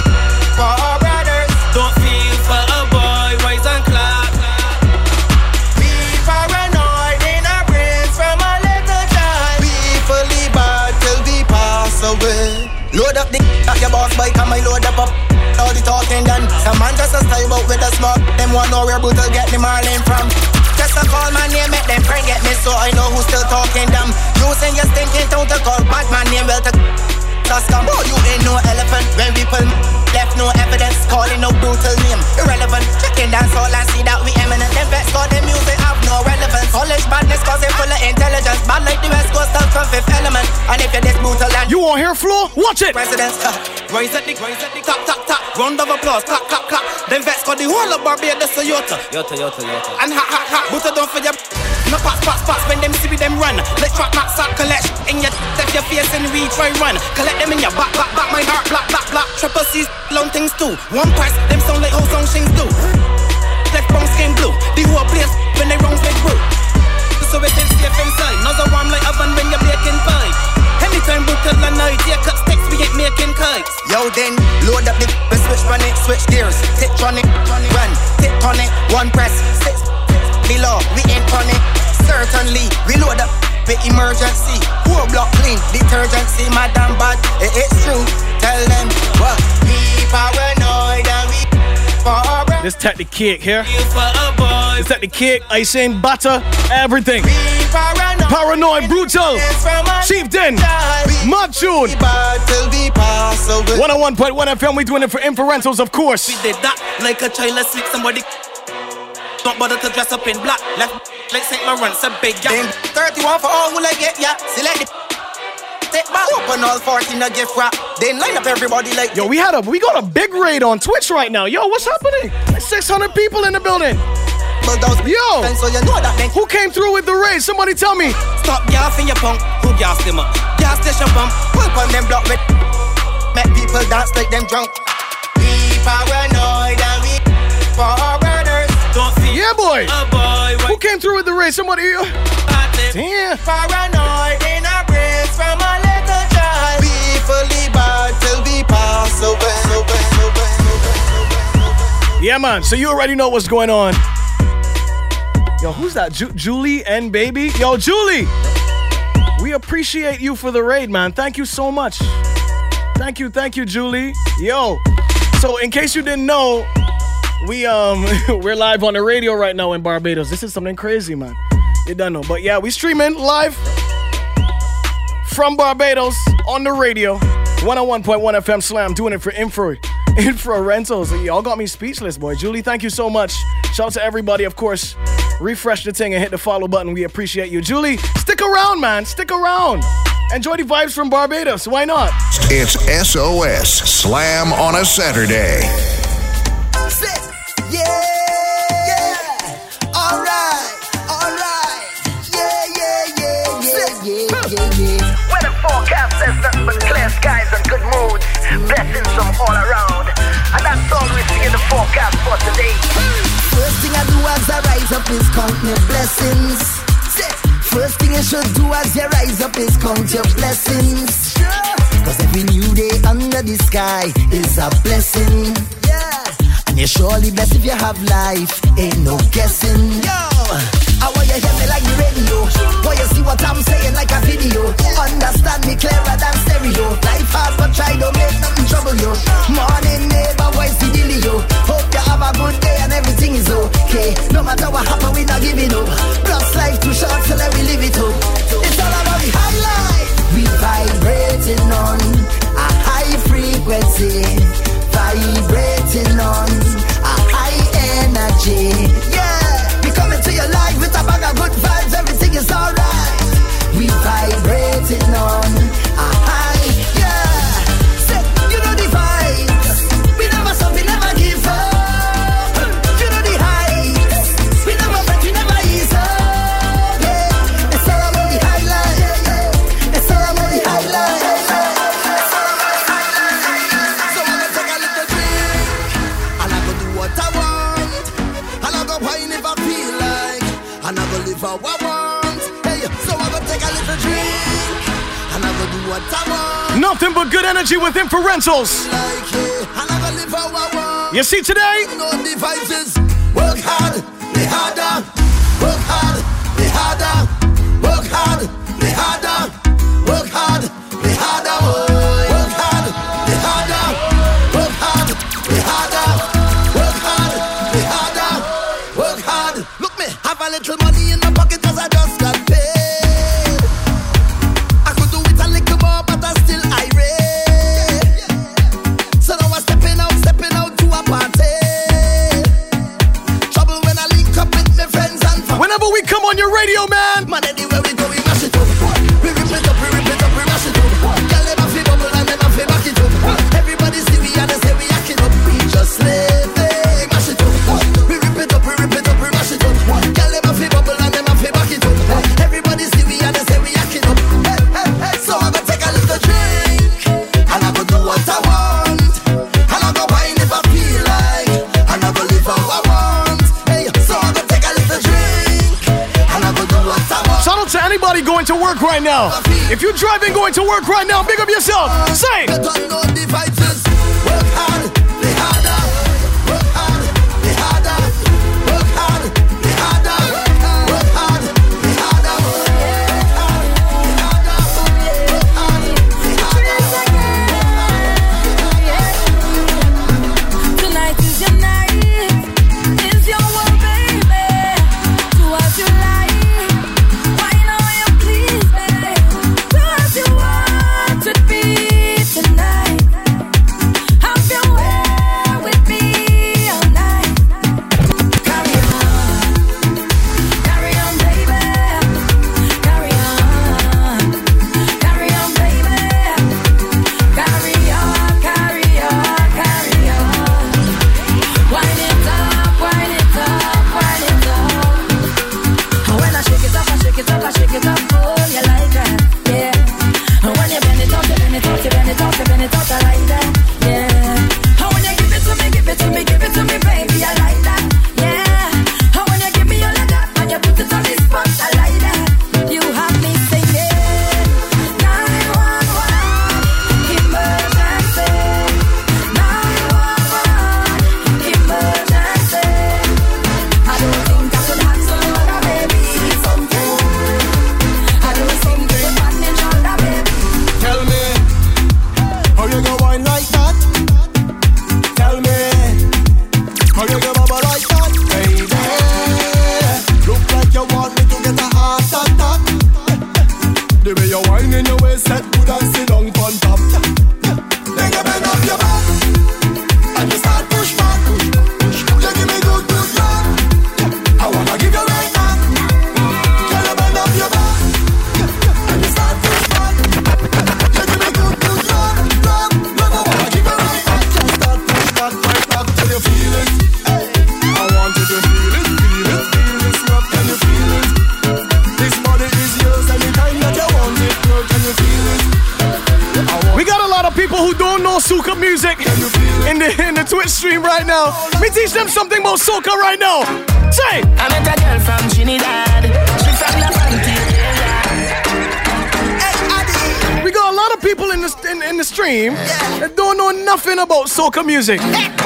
for our brothers. Don't feel for a boy, rise and clap. We paranoid in our brains from a little child. We fully bad till we pass away. Load up the at your boss bike and my load up up. All the talking done. Some man just a style out with a smoke. Them want know where brutal get the marlin from. Just a call my name, make them prank get me so I know who's still talking them. Using your stinking tongue to call back my name, well to just come. Oh, you ain't no elephant when people left no evidence, calling no brutal name. Irrelevant. Checking dance all and see that we eminent. Them vets got them music have no relevance. College badness cause they full of intelligence. Bad like the West Coast stuff from fifth element. And if you're this brutal and You on here, floor? Watch it. Presidents, uh, rise at the, rise at the, tap, tap, tap. Round of applause, clap, clap, clap. Them vets got the whole of Barbados, so yota. Yota, yota, yota. And ha, ha, ha. Butter don't for your. No pass, pass, pass. When them see them run. Let's trap, max, out, collect. In your, step your face and we try run. Collect them in your back, back, back. My heart, black, black, black. Triple C's, long things too. One price, them sound like whole song shings do. Left bone skin blue. The whole place when they wrongs big brew. So it is safe inside. Nozzle warm like oven when you're baking pie. Anytime brutal and night, yeah, cut sticks, we ain't making kites. Yo, then load up the we switch run it, switch gears. Tick on it, run, tick on it, one press, six below, we ain't on it. Certainly, we load up with emergency. Whole block clean, detergency, madam bad. It, it's true, tell them what. We Let's take the kick here. Let's take the kick, icing, butter, everything. Paranoid, brutal, chieftain, Matune. 101.1 FM, we doing it for inferentials, of course. We did that like a child asleep, somebody. Don't bother to dress up in black. Left, like St. Lawrence, a big yeah. 31 for all who like it, yeah. Select it take back. Open all 14 a gift wrap. Then line up everybody like Yo, we had a we got a big raid on Twitch right now. Yo, what's happening? 600 people in the building. Yo, so you know that who came through with the raid? Somebody tell me. Stop gas in your punk. Who gas them up? Gas station pump. pull on them block with Make people dance like them drunk. We paranoid and we forwarders. Don't see Yeah, boy. boy. Who came through with the race? Somebody. Damn. Paranoid Yeah, man. So you already know what's going on. Yo, who's that? Ju- Julie and baby? Yo, Julie. We appreciate you for the raid, man. Thank you so much. Thank you, thank you, Julie. Yo. So in case you didn't know, we um [LAUGHS] we're live on the radio right now in Barbados. This is something crazy, man. You don't know, but yeah, we streaming live from Barbados on the radio. 101.1 FM Slam, doing it for Infra, [LAUGHS] Infra Rentals. Y'all got me speechless, boy. Julie, thank you so much. Shout out to everybody, of course. Refresh the thing and hit the follow button. We appreciate you. Julie, stick around, man. Stick around. Enjoy the vibes from Barbados. Why not? It's SOS Slam on a Saturday. Good blessings from all around. And that's all we see in the forecast for today. First thing I do as I rise up is count my blessings. First thing you should do as you rise up is count your blessings. Cause every new day under the sky is a blessing. And you're surely blessed if you have life, ain't no guessing. Radio. Want you see what I'm saying like a video. Understand me clearer than stereo. Life hard but try don't make nothing trouble you. Morning neighbor, voice the dealio. Hope you have a good day and everything is okay. No matter what happen, we not giving up. Plus life too short, so let we live it up. Want. You see today? Driving going to work right now, big up yourself. music.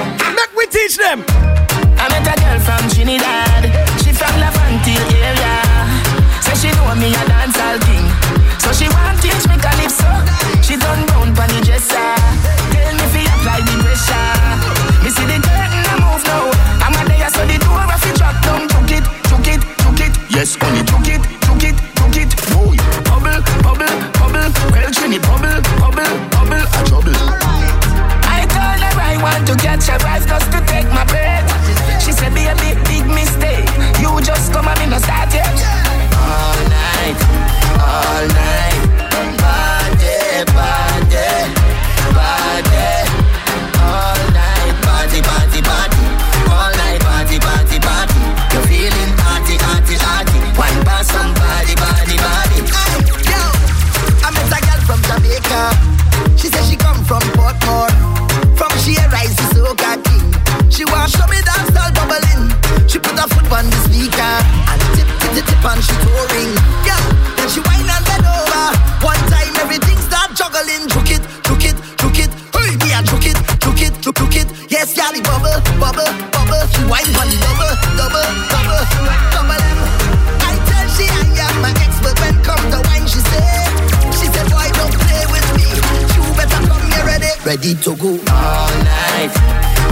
ready to go. All night,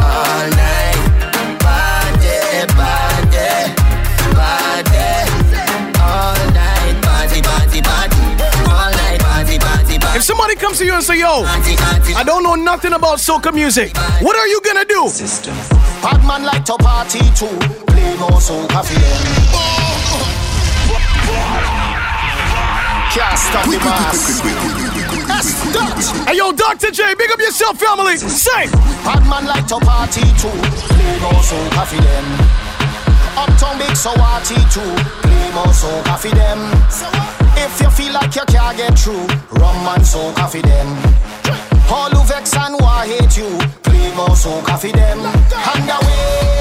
all night, party, party, party. All night, party, party, party. All night, party, party, party. If somebody comes to you and say, "Yo, I don't know nothing about soca music," what are you gonna do? System. Bad man like to party too. Play soca. Can't stop the. That's Dutch. Hey, yo, Dr. J, big up yourself, family. Say. bad man like to party too. Play more so coffee them. Uptown big so arty too. Play more so coffee them. If you feel like you can't get through, rum and so coffee them. All who vex and who hate you, play more so coffee them. Hand away.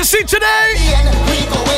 You see today?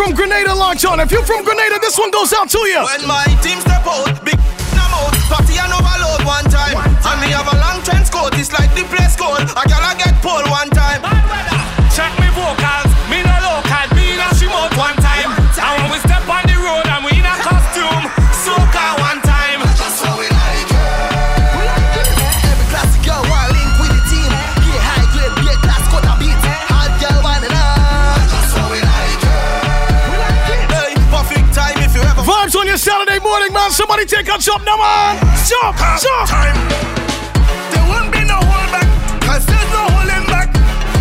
from Grenada launch on. If you're from Grenada, this one goes out to you. When my team step out, big I'm out. Party and overload one time. one time. And we have a long trench coat, it's like the place cold. I gotta get pulled one time. Check me vocals, me no local, me no remote one time. One time. And when we step on Morning, man. Somebody take a jump now, man. Jump, Half jump. Time. There won't be no hold back, cause there's no holding back.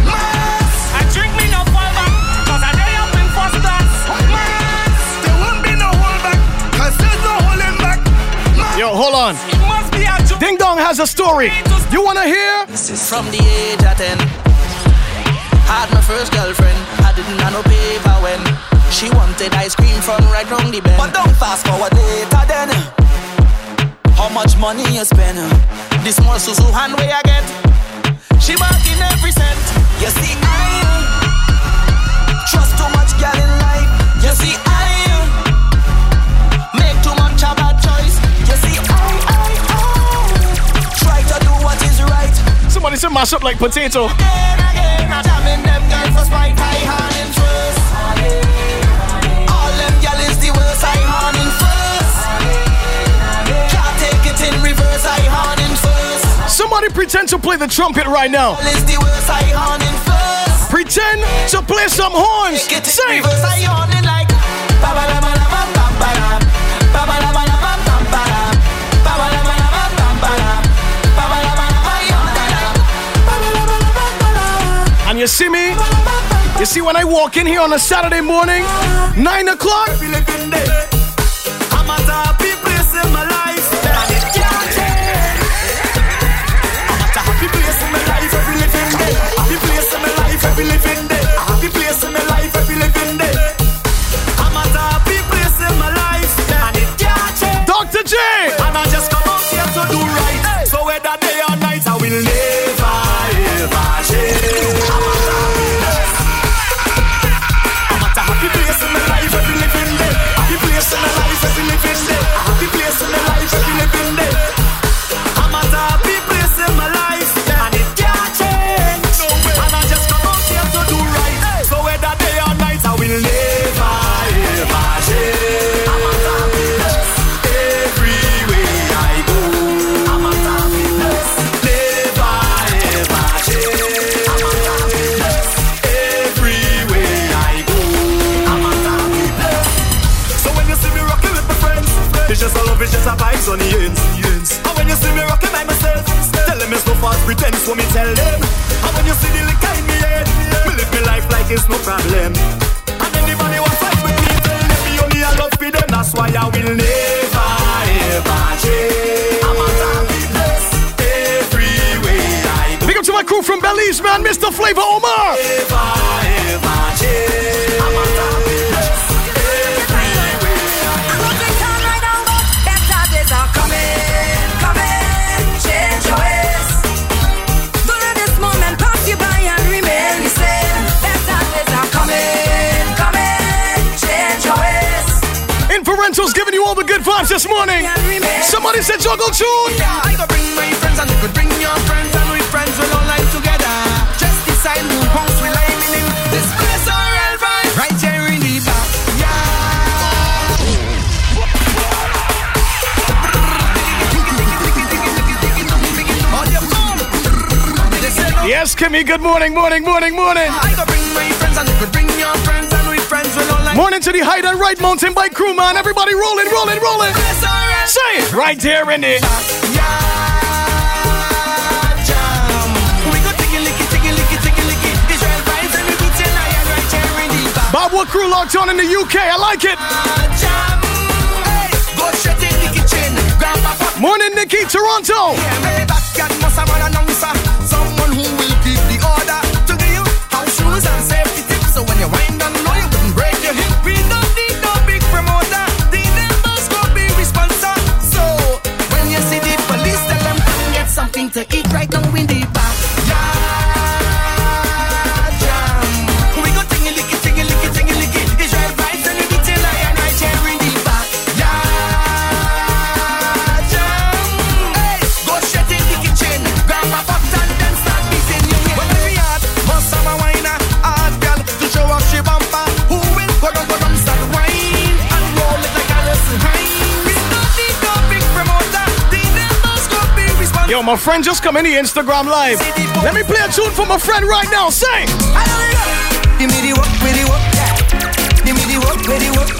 Mass. I drink me no fall back, cause I day up in first class. Mass. There won't be no hold back, cause there's no holding back. Mass. Yo, hold on. Ju- Ding Dong has a story. You wanna hear? This is from the age of 10. Had my first girlfriend, I didn't have no paper when. She wanted ice cream from right round the bend. But don't fast forward later then How much money you spend? This more Susu hand way I get. She back in every cent. You see I Trust too much girl in life. You see I Make too much of a bad choice. You see I, I, I Try to do what is right. Somebody said mash up like potato. Again, again, ba pretend to play the trumpet right now. Pretend to play some horns. da And you see me? You see when I walk in here on a Saturday morning, 9 o'clock? J! And I just tell them. And when you see the liquor in me head, me live my life like it's no problem. And anybody want fight with me, tell them me only a love for them. That's why I will never ever change. I'm a happy place everywhere I go. Big up to my crew from Belize, man, Mr. Flavor Omar. Never ever change. I'm a Inferentials giving you all the good vibes this morning. Somebody said juggle tune. I go bring my friends and you could bring your friends and we friends will all together. Just decide who we lime in this place or real vibe. Right here in the back. Yes, Kimmy, good morning, morning, morning, morning. Morning to the Hide and Right Mountain Bike crew, man. Everybody rolling, rolling, rolling. Say it right there in it. Bob Wood crew locked on in the UK. I like it. Morning, Nikki, Toronto. Eat right Yo, my friend just come in the Instagram live. Let me play a tune for my friend right now. Say. Give me the work, with the work. Give me the work, with the work.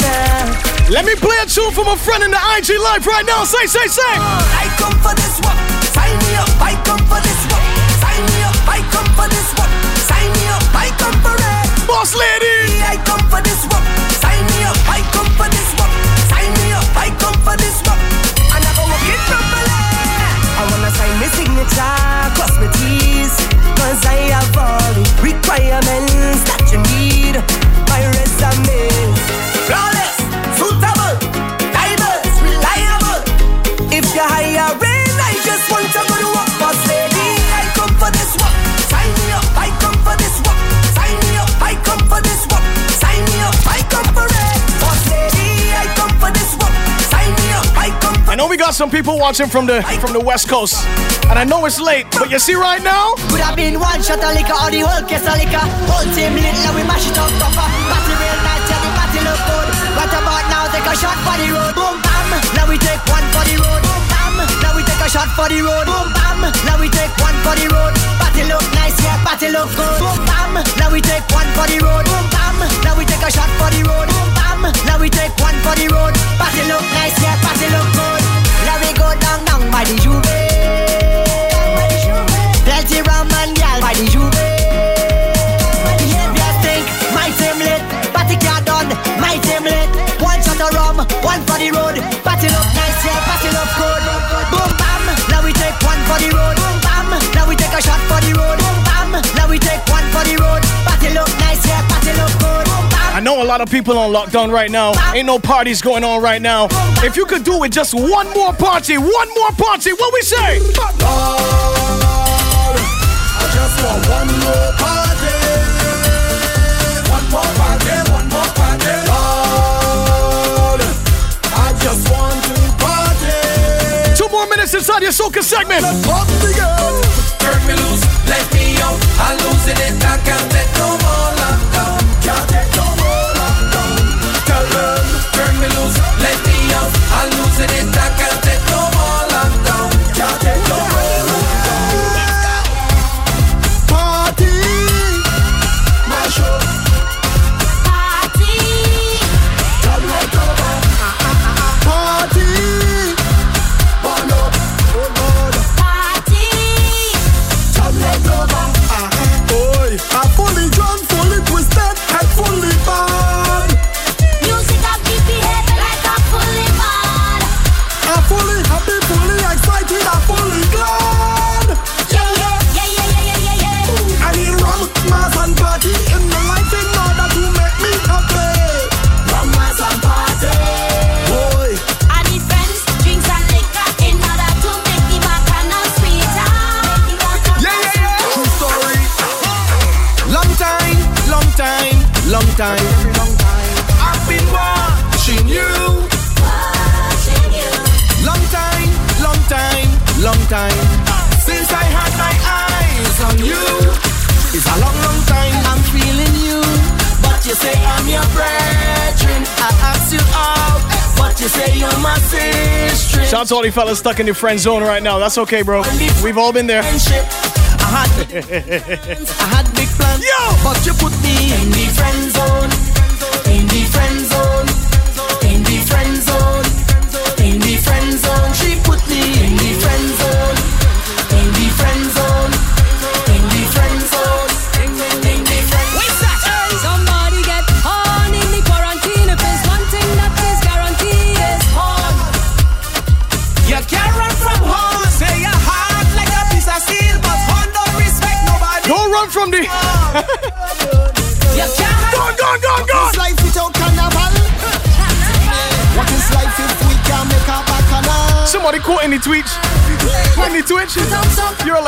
Let me play a tune from a friend in the IG live right now. Say, say, say. I come for this one. Sign me up. I come for this one. Sign me up. I come for this one. Sign me up. I come for it. Boss lady. I come for this one. My signature, cross my T's Cause I have all the requirements that you need. My resume. Flawless, suitable, diverse, reliable. If you're hiring, I just want to go to work Boss lady, I come for this work. Sign me up, I come for this work. Sign me up, I come for this work. Sign me up, I know we got some people watching from the from the West Coast, and I know it's late, but you see right now. Could have been one shot of liquor or the whole case of liquor. Whole team lit, now we mash it up proper. Party real the party look good. About now? Take a shot for the road. Boom bam. Now we take one for the road. Shot for the road. Boom bam. Now we take one for the road. Party look nice, yeah, party look good. Boom bam. Now we take one for the road. Boom bam. Now we take a shot for the road. Boom bam. Now we take one for the road. Party look nice, yeah, party look good. Now we go down, down by the Juve. Plenty rum and gal by the Juve. Behavior stink, my team lit. Party car done, my team lit. One shot of rum, one for the road. Party a shot for the road. Bam, now we take one for the road. Party look nice, yeah, party look good. Bam. I know a lot of people on lockdown right now. Ain't no parties going on right now. If you could do it just one more party, one more party, what we say? I just want one more party. One more party, one more party. Minutes inside your soca segment. Turn me loose, let me out. I'm losing it, I can't take no more lockdown. Can't take no more lockdown. Tell them. Turn me loose, let me out. I'm losing it, I You say my sister. Shout out to all you fellas stuck in your friend zone right now. That's okay, bro. We've all been there. I had, [LAUGHS] I had big plans. Yo! But you put me in the friend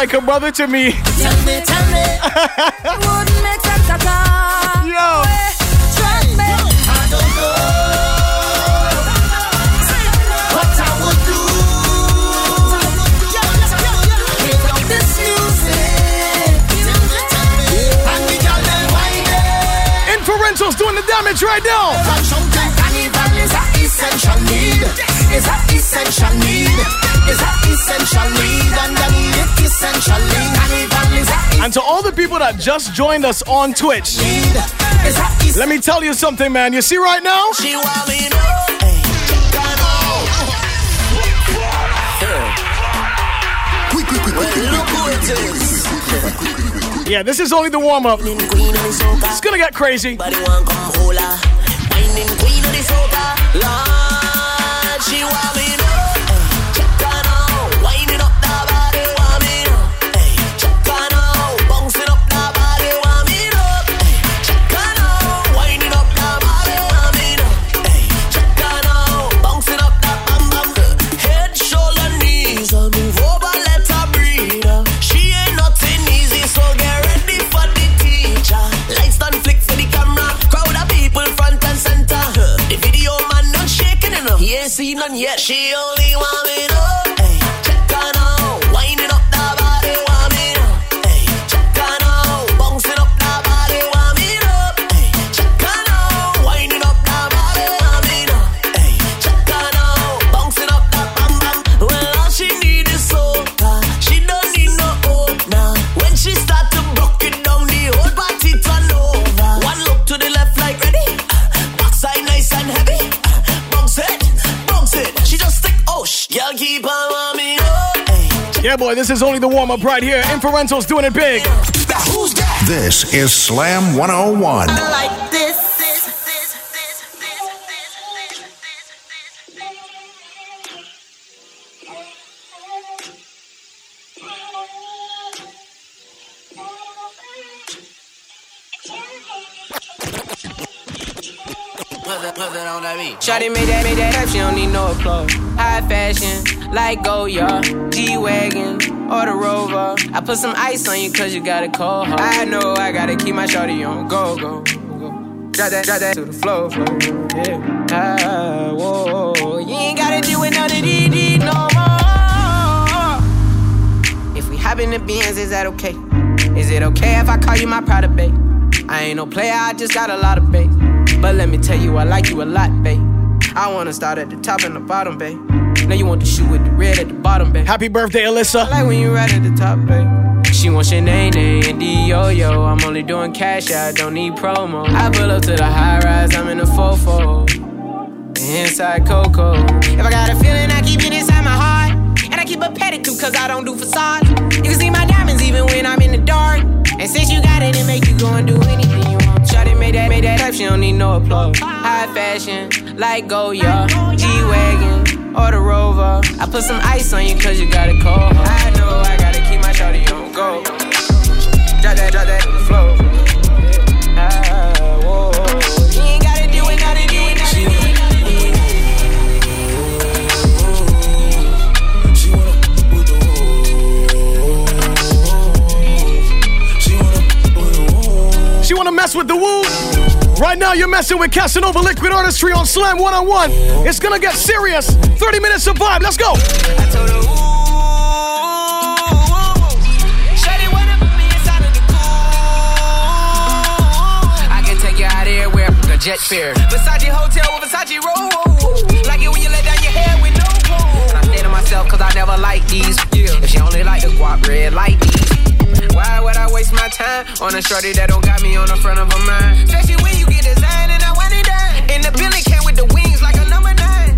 like a brother to me. Tell me, tell me. [LAUGHS] Wouldn't make sense at all. Yo. Trust me. I don't know what I would do without this music. And the girl them whining. Infra Rentals doing the damage right now. And shouting carnival is a essential need. Is a essential need. And to all the people that just joined us on Twitch, let me tell you something, man. You see right now? Yeah, this is only the warm up. It's gonna get crazy. Boy, this is only the warm up right here. Infra Rentals doing it big. This is Slam 101. Like this. Shawty made that, made that up, she don't need no applause. High fashion, like Goya, G-Wagon, or the Rover. I put some ice on you cause you got a cold heart. I know I gotta keep my shawty on go, go. Drop that, drop that to the floor, floor, yeah. Ah, whoa, you ain't gotta deal with none of these, no more. If we hop in the Benz, is that okay? Is it okay if I call you my pride babe? I ain't no player, I just got a lot of bass. But let me tell you, I like you a lot, babe. I wanna start at the top and the bottom, babe. Now you want the shoe with the red at the bottom, babe. Happy birthday, Alyssa. I like when you right at the top, babe. She wants your name, and the yo yo. I'm only doing cash, I don't need promo. I pull up to the high rise, I'm in the fofo. Inside Coco. If I got a feeling, I keep it inside my heart. And I keep a pedicure, cause I don't do facade. You can see my diamonds even when I'm in the dark. And since you got it, it make you go and do anything you want. Shawty made that, made that type, she don't need no applause. High fashion, like go, Goya, G-Wagon, or the Rover. I put some ice on you cause you got a cold. I know I gotta keep my shawty on go. Drop that, drop that to mess with the woo? Right now, you're messing with Casanova Liquid Artistry on Slam 101. It's gonna get serious. 30 minutes of vibe. Let's go. Jet fare. Versace hotel with Versace roll. Like it when you let down your hair with no clothes. And I stay to myself cause I never like these. If she only like the guap red like these. Why would I waste my time on a shorty that don't got me on the front of a mind? Especially when you get designed and I want it done. And the Billy came with the wings like a number nine.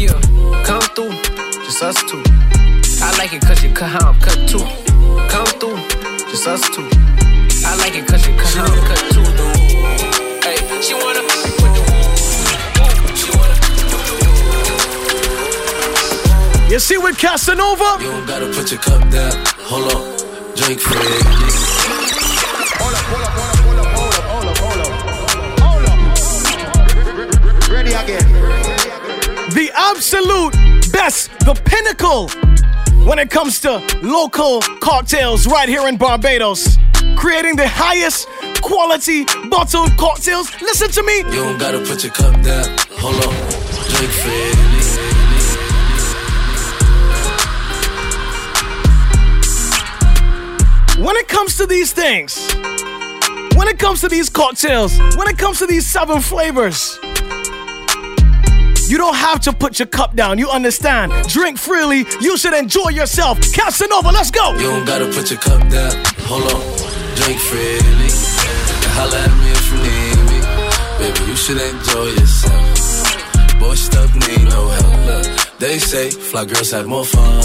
Yeah, come through, just us two. I like it cause you cut how I'm cut too. Come through, just us two. I like it cause you cut how I'm cut too. Hey, she wanna with the She wanna You see with Casanova? You don't gotta put your cup down. Hold on. Drink for it. Ready again. The absolute best, the pinnacle when it comes to local cocktails right here in Barbados. Creating the highest quality bottled cocktails. Listen to me. You don't gotta put your cup down. Hold on. Drink for it. When it comes to these things, when it comes to these cocktails, when it comes to these seven flavors, you don't have to put your cup down. You understand? Drink freely. You should enjoy yourself. Casanova, let's go. You don't gotta put your cup down. Hold on. Drink freely. Holla at me if you need me. Baby, you should enjoy yourself. Boy, stuck need no help. They say fly girls have more fun.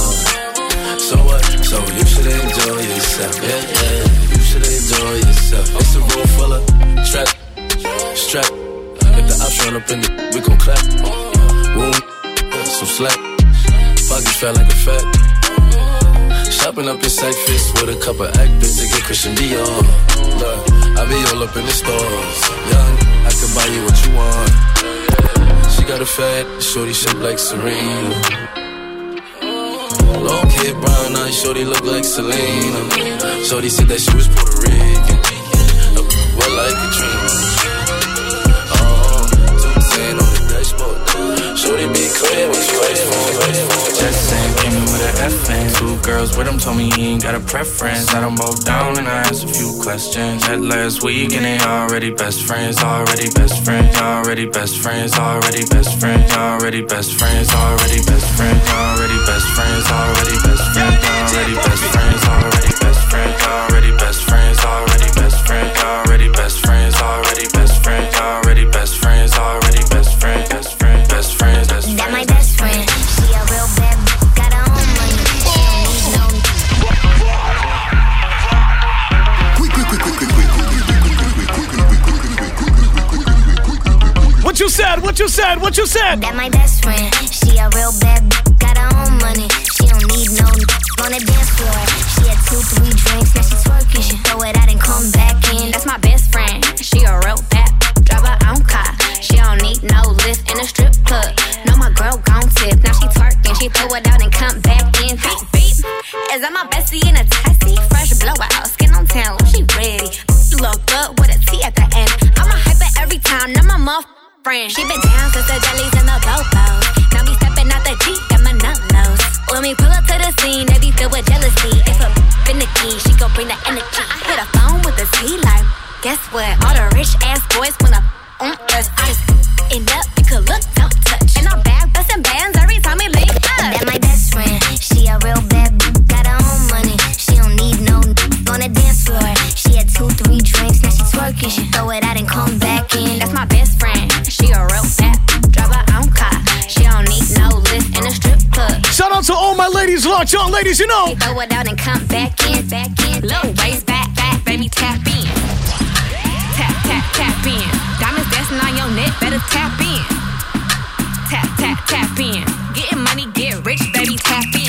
So what? So you should enjoy yourself. Yeah, yeah. You should enjoy yourself. It's a room full of trap, strap. If the ops run up in the, we gon' clap. Room, some slack. Pockets fat like a fat. Shopping up in Cyphers with a couple actors to get Christian Dior. Look, I be all up in the stores. Young, I can buy you what you want. She got a fat, shorty shaped like Serena. Long hair, brown eyes, shorty look like Selena. Shorty said that she was Puerto Rican. Well, like Shorty be clear when she waits for Just came in with an F and two girls with him told me he ain't got a preference. I them both down and I asked a few questions. Had last week and they already best friends, already best friends, already best friends, already best friends, already best friends, already best friends, already best friends, already best friends, already best friends, already best friends, already best friends, said? What you said? What you said? That my best friend. She a real bad b- got her own money. She don't need no on the dance floor. She had two, three drinks, now she twerking. She throw it out and come back in. That's my best friend. She a real bad drive her own car. She don't need no lift in a strip club. No, my girl gon' tip. Now she twerking. She throw it out and come back in. Beep, beep. Is that my bestie in a testy? Fresh blowout, skin on town. She ready. Look good with a T at the end. I'm a hyper every time. Now my muff friend. She been down since the jellies and the bobos. Now me stepping out the Jeep, got my nut nose. When we pull up to the scene, they be filled with jealousy. If a finicky, she gon' bring the energy. I hit a phone with a T like, guess what? All the rich ass boys wanna on us. I end up, you could look, don't touch. And I'm back busting bands every time we link up. That my best friend. She a real bad b- got her own money. She don't need no on the dance floor. She had two, three drinks, now she twerking. She throw it out and come back in. That's my Shout out to all my ladies locked on, ladies, you know. Throw it out and come back in, back in. Low waist, back, back, baby, tap in. Tap, tap, tap in. Diamonds dancing on your neck, better tap in. Tap, tap, tap in. Getting money, get rich, baby, tap in.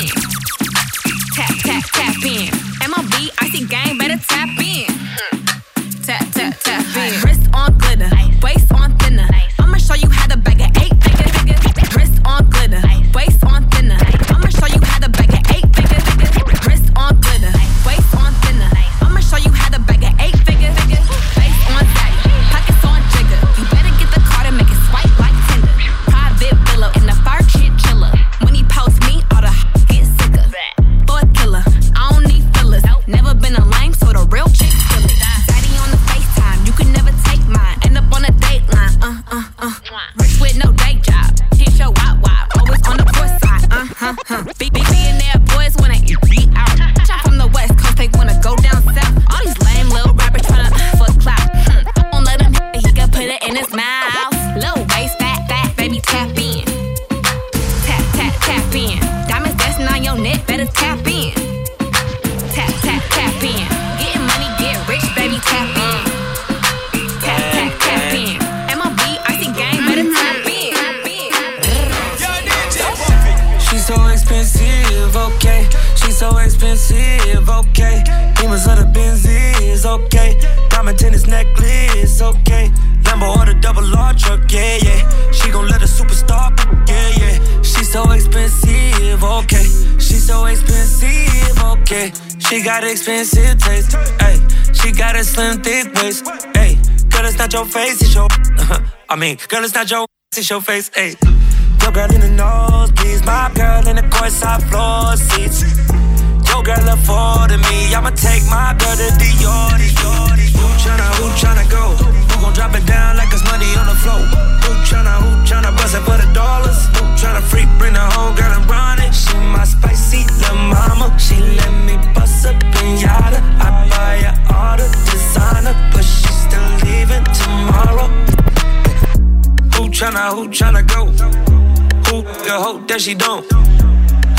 Expensive taste. She got a slim, thick waist, ayy. Girl, it's not your face, it's your. [LAUGHS] I mean, girl, it's not your. It's your face, ayy. Your girl in the nosebleeds, my girl in the courtside floor seats. Your girl affording me, I'ma take my girl to the yardy. Who tryna, who tryna go? Who gon' drop it down like it's money on the floor? Who tryna, who tryna bust it for the dollars? Who tryna freak, bring the whole girl and run it? She my spicy little mama, she let me bust a pinata. I buy her all the designer, but she still leaving tomorrow. Who tryna, who tryna go? Who the hope that she don't?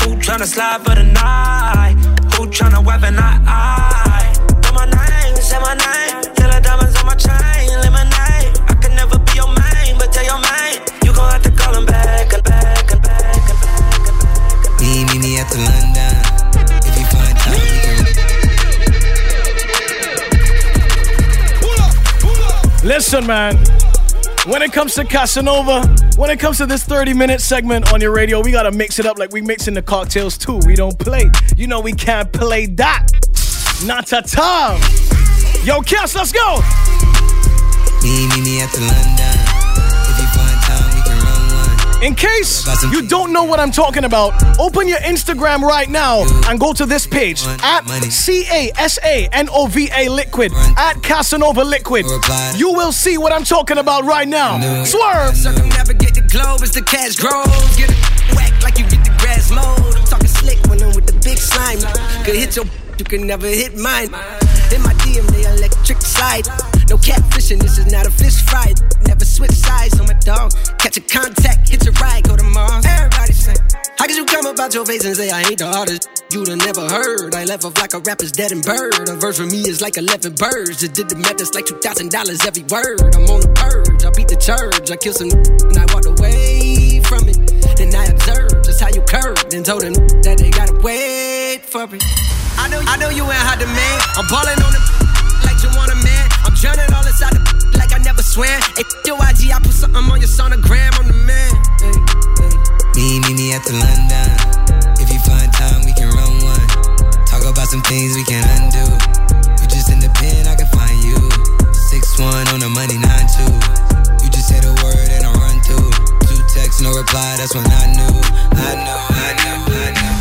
Who tryna slide for the night? Who tryna weapon I, I. Know my name, say my name. Yellow diamonds on my chain, lemonade. I could never be your main, but tell your main. You gon' have to call him back, and back, and back, and back. Me, me, me at the London. If you find time, we can. Listen, man. When it comes to Casanova, when it comes to this 30 minute segment on your radio, we gotta mix it up like we mixing the cocktails too. We don't play. You know we can't play that. Not a time. Yo, Cass, let's go. Me, me, me at the London. In case you don't know what I'm talking about, open your Instagram right now and go to this page at C A S A N O V A Liquid at Casanova Liquid. You will see what I'm talking about right now. Swerve. Circumnavigate the globe as the cash grows. Get whack like you get the grass mowed. I'm talking slick when I'm with the big slime. Could hit your, you can never hit mine. In my DM, electric slide. No catfishing, this is not a fish fry. Never switch sides on my dog. Catch a contact, hit your ride, go to Mars. Everybody say, How could you come about your face and say I ain't the hardest? You'd have never heard. I left off like a rapper's dead and bird. A verse for me is like 11 birds. Just did the math, it's like $2,000 every word. I'm on the purge, I beat the church. I killed some and I walked away from it. Then I observed just how you curved and told them that they gotta wait for it. I know, I know you ain't hot demand. I'm balling on the drowning all inside the like I never swam. Hey, your IG, I put something on your sonogram. I'm the man. Hey, hey. Me, me, me at the London. If you find time, we can run one. Talk about some things we can undo. You just in the pen, I can find you. Six one on the money, nine two. You just say the word and I run through. Two texts, no reply. That's when I knew. I knew. I knew. I knew.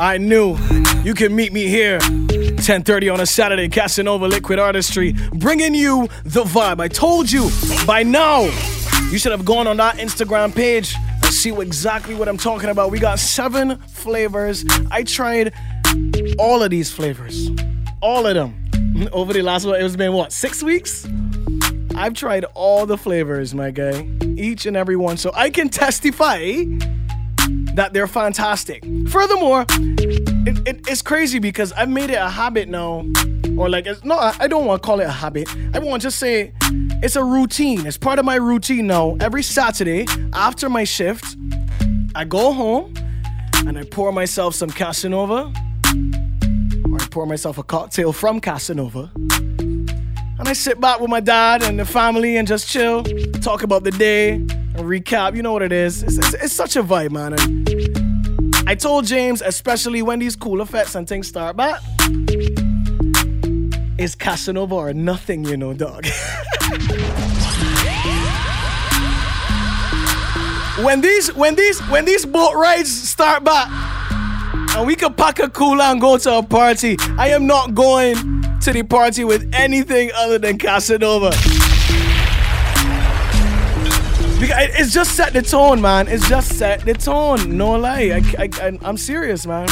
I knew you can meet me here 10:30 on a Saturday Casanova Liquid Artistry bringing you the vibe. I told you by now you should have gone on that Instagram page and see exactly what I'm talking about. We got 7 flavors. I tried all of these flavors. All of them. [LAUGHS] Over the last it was been what? 6 weeks? I've tried all the flavors, my guy. Each and every one. So I can testify that they're fantastic. Furthermore, it, it- it's crazy because I've made it a habit now, or like, it's, no, I don't want to call it a habit. I want to just say it's a routine. It's part of my routine now. Every Saturday after my shift, I go home and I pour myself some Casanova, or I pour myself a cocktail from Casanova. And I sit back with my dad and the family and just chill, talk about the day, and recap. You know what it is. It's, it's, it's such a vibe, man. And I told James, especially when these cool effects and things start back, it's Casanova or nothing, you know, dog. [LAUGHS] when these when these when these boat rides start back and we can pack a cooler and go to a party, I am not going to the party with anything other than Casanova. Because it's just set the tone, man. It's just set the tone. No lie. I, I, I, am serious, man.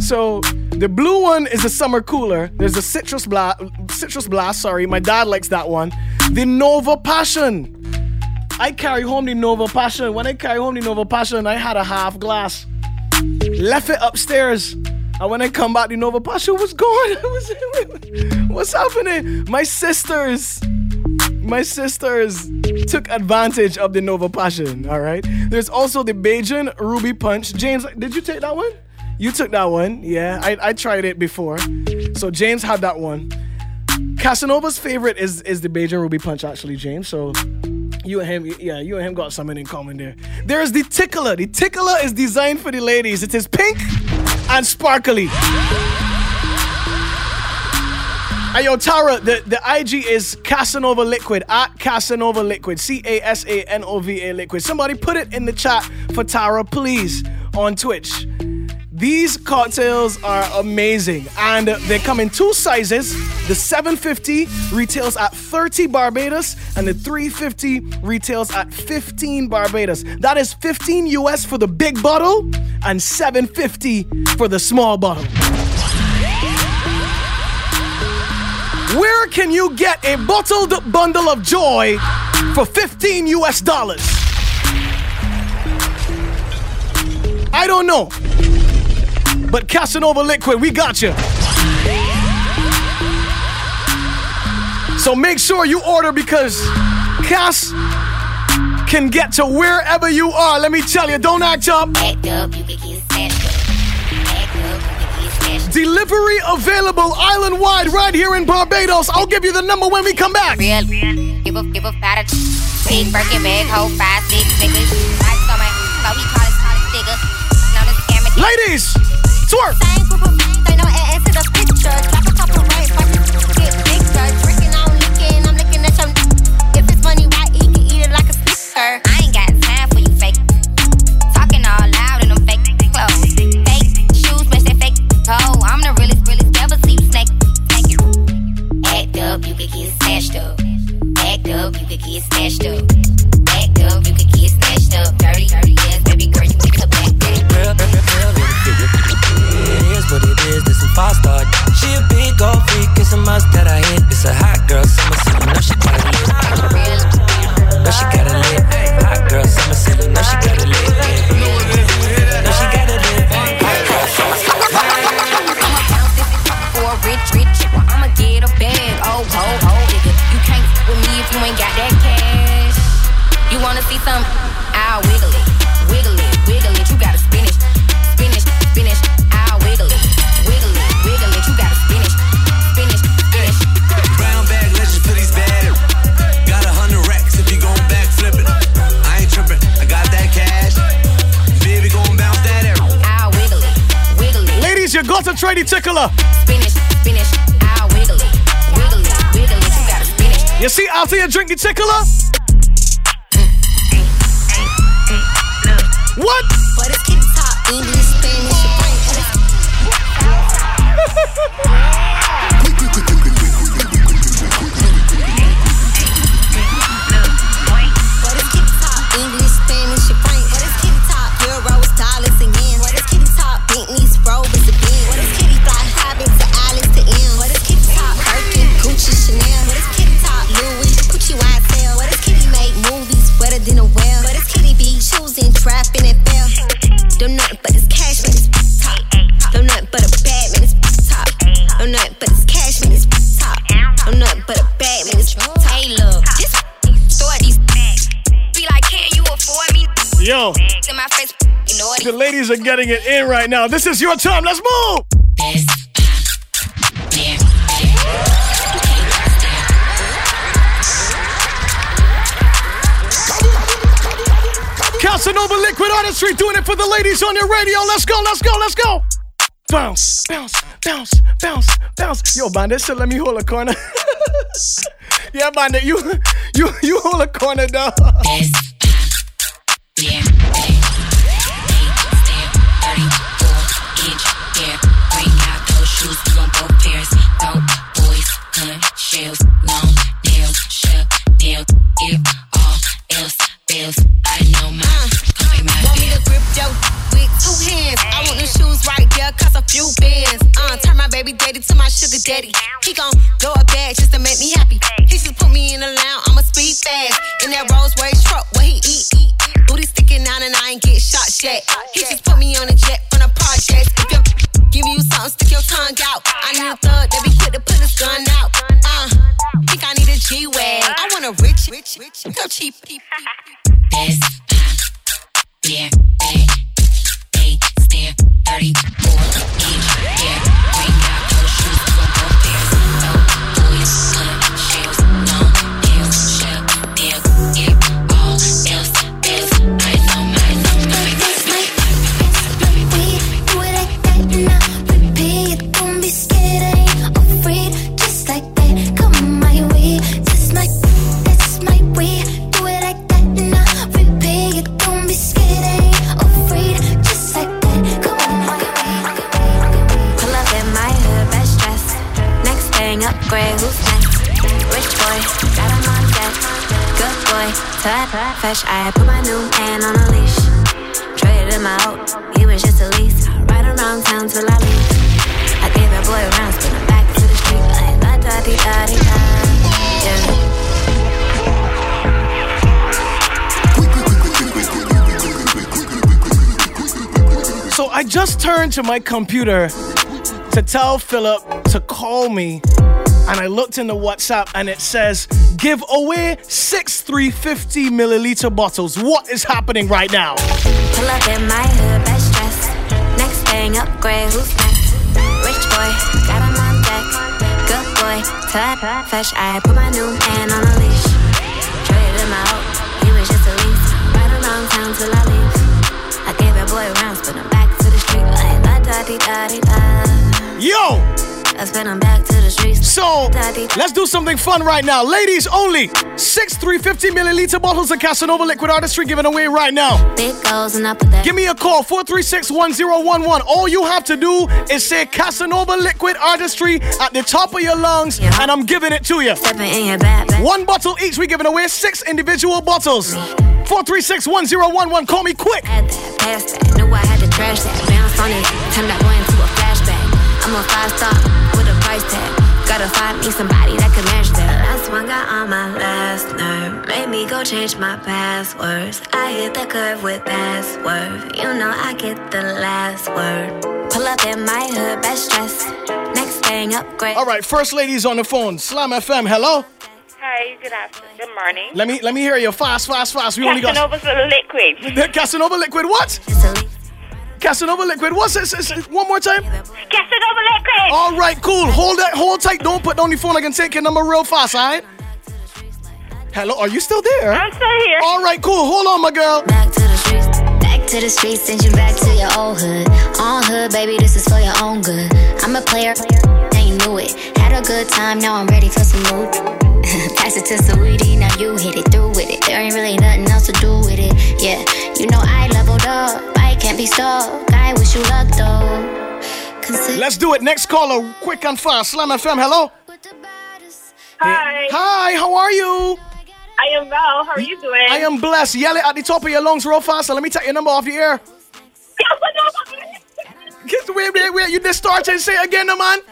So the blue one is the summer cooler. There's the citrus blast. Citrus blast. Sorry, my dad likes that one. The Nova Passion. I carry home the Nova Passion. When I carry home the Nova Passion, I had a half glass. Left it upstairs. And when I come back, the Nova Passion was gone. [LAUGHS] What's happening? My sisters, my sisters took advantage of the Nova Passion. All right. There's also the Bajan Ruby Punch. James, did you take that one? You took that one. Yeah, I, I tried it before. So James had that one. Casanova's favorite is is the Bajan Ruby Punch, actually, James. So you and him, yeah, you and him got something in common there. There is the tickler. The tickler is designed for the ladies. It is pink and sparkly. Hey, yo, Tara, the, the IG is Casanova Liquid at Casanova Liquid. C A S A N O V A Liquid. Somebody put it in the chat for Tara, please, on Twitch. These cocktails are amazing and they come in two sizes. The 750 retails at 30 Barbados and the 350 retails at 15 Barbados. That is 15 US for the big bottle and 750 for the small bottle. Where can you get a bottled bundle of joy for 15 US dollars? I don't know. But Casanova Liquid, we got you. So make sure you order because Cass can get to wherever you are. Let me tell you, don't act up. Delivery available island wide right here in Barbados. I'll give you the number when we come back. Real, give a, give a fat Big Birkin bag, hold five, six niggas. Ice on my, so we call call it digger. Known as scammer. Ladies, twerk. Same group of, they know add to the picture. You could get snatched up. Act up, you could get snatched up. Act up, you could get snatched up. Dirty, dirty ass, baby girl, you get the back. Real, real, real, real, It is what it is, this some fast start. She a big old freak, it's a must that I hit. It's a hot girl summer, so you know she got it lit. Know she got it lit. Hot girl summer, so you know she got it lit. Wanna see some? I'll wiggle it, wiggle it, wiggle it. You gotta spin it, spin it, spin it. I'll wiggle it, wiggle it, wiggle it. You gotta spin it, spin it, spin it. Brown bag legends for these bad. Got a hundred racks if you gon' back flip it. I ain't tripping, I got that cash. Baby gon' bounce that arrow. I'll wiggle it, wiggle it. Ladies, you got to try the tickler. Spin it, spin it. I'll wiggle it, wiggle it, wiggle it. You gotta spin it. You see, after you drink the tickler, what? But it's top, English, Spanish, What [LAUGHS] are getting it in right now. This is your time. Let's move. Casanova Liquid Artistry doing it for the ladies on your radio. Let's go, let's go, let's go. Bounce, bounce, bounce, bounce, bounce. Yo, Bandit, so let me hold a corner. [LAUGHS] yeah, Bandit, you, you, you hold a corner, dog. Baby daddy to my sugar daddy. He gon' blow a bag just to make me happy. He just put me in a lounge, I'ma speed fast. In that Rolls Royce truck, where he eat. Booty sticking out and I ain't get shot yet. He just put me on a jet from the projects. If you give you something, stick your tongue out. I need a thug that be quick to put his gun out. Uh, think I need a G-Wag. I want a rich, rich, rich, no cheap. Pull I put my new man on a leash. Traded him out, he was just a lease. Ride around town till I leave. I gave that boy spin him back to the street. Like da di da di da. Yeah. So I just turned to my computer to tell Philip to call me. And I looked in the WhatsApp and it says, give away six 350 milliliter bottles. What is happening right now? Pull up in my hood, best dress. Next thing, upgrade, who's next? Rich boy, got him on deck. Good boy, fresh. I put my new man on a leash. Traded him out, he was just a lease. Right around town till I leave. I gave that boy rounds, back to the street. Like da da di da. Yo! I spin him back to. So let's do something fun right now. Ladies only. Six 350 milliliter bottles of Casanova liquid artistry given away right now. Big goals and I put that. Give me a call 436 1011. All you have to do is say Casanova liquid artistry at the top of your lungs, and I'm giving it to you. in your back, back. One bottle each. we're giving away six individual bottles. 436 1011. Call me quick. Had that, past that. Knew I had to trash that. Bounce on it. Turn that boy into a flashback. I'm a five star with a price tag. Gotta find me somebody that can match that. Last one got on my last nerve. Made me go change my passwords. I hit the curve with password. You know I get the last word. Pull up in my hood, best dress. Next thing, upgrade. All right, first ladies on the phone. Slam FM. Hello. Hi, good afternoon. Good morning. Let me let me hear you. Fast, fast, fast. We only got Casanova's liquid. [LAUGHS] The Casanova liquid. What? Casanova liquid. What's it? It's- it's- One more time. Casanova liquid. All right, cool. Hold that. Hold tight. Don't put down the phone. I can take your number real fast. All right. Hello. Are you still there? I'm still here. All right, cool. Hold on, my girl. Back to the streets. Back to the streets, send you back to your old hood. On hood, baby, this is for your own good. I'm a player, and you knew it. Had a good time, now I'm ready for some more. [LAUGHS] Pass it to Saweetie, now you hit it through with it. There ain't really nothing else to do with it. Yeah, you know I leveled up. I can't be stopped. I wish you luck though. Consider- Let's do it. Next caller, quick and fast. Slam FM. Hello. Hi. Hi. How are you? I am well. How are you doing? I am blessed. Yell it at the top of your lungs real fast. And let me take your number off the air. Get, [LAUGHS] wait, wait, wait. You just started. Say it again, no, man. [LAUGHS]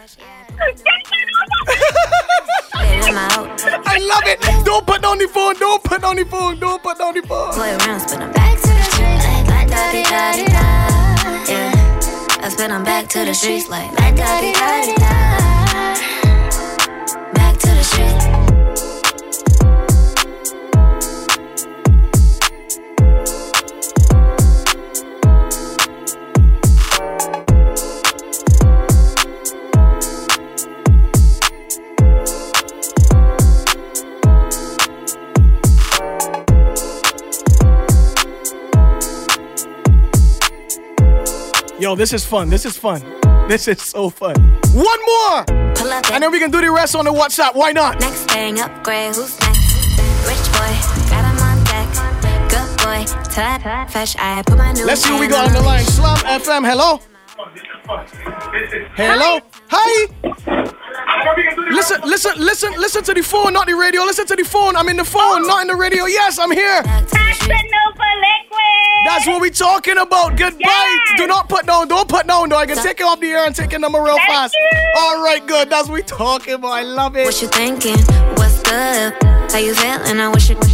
I love it. Don't put down the phone. Don't put down the phone. Don't put down the phone. Play around, spin 'em back da di da di da. Yeah, I spin 'em back to the streets like da di da di da. Yo, this is fun. This is fun. This is so fun. One more. Pull up And then we can do the rest on the WhatsApp. Why not? Next thing, upgrade, who's next? Rich boy, got him on deck. Good boy, top, fresh. I put my new Let's see what we got on the line. Slam FM. Hello. Hello. Hi. Listen, listen, listen, listen to the phone, not the radio. Listen to the phone. I'm in the phone, not in the radio. Yes, I'm here. Casanova liquid. That's what we talking about. Goodbye. Do not put down. Don't put down. Though I can take it off the air and take your number real fast. All right, good. That's what we talking about. I love it. What you thinking? What's good? How you feeling? I wish you would.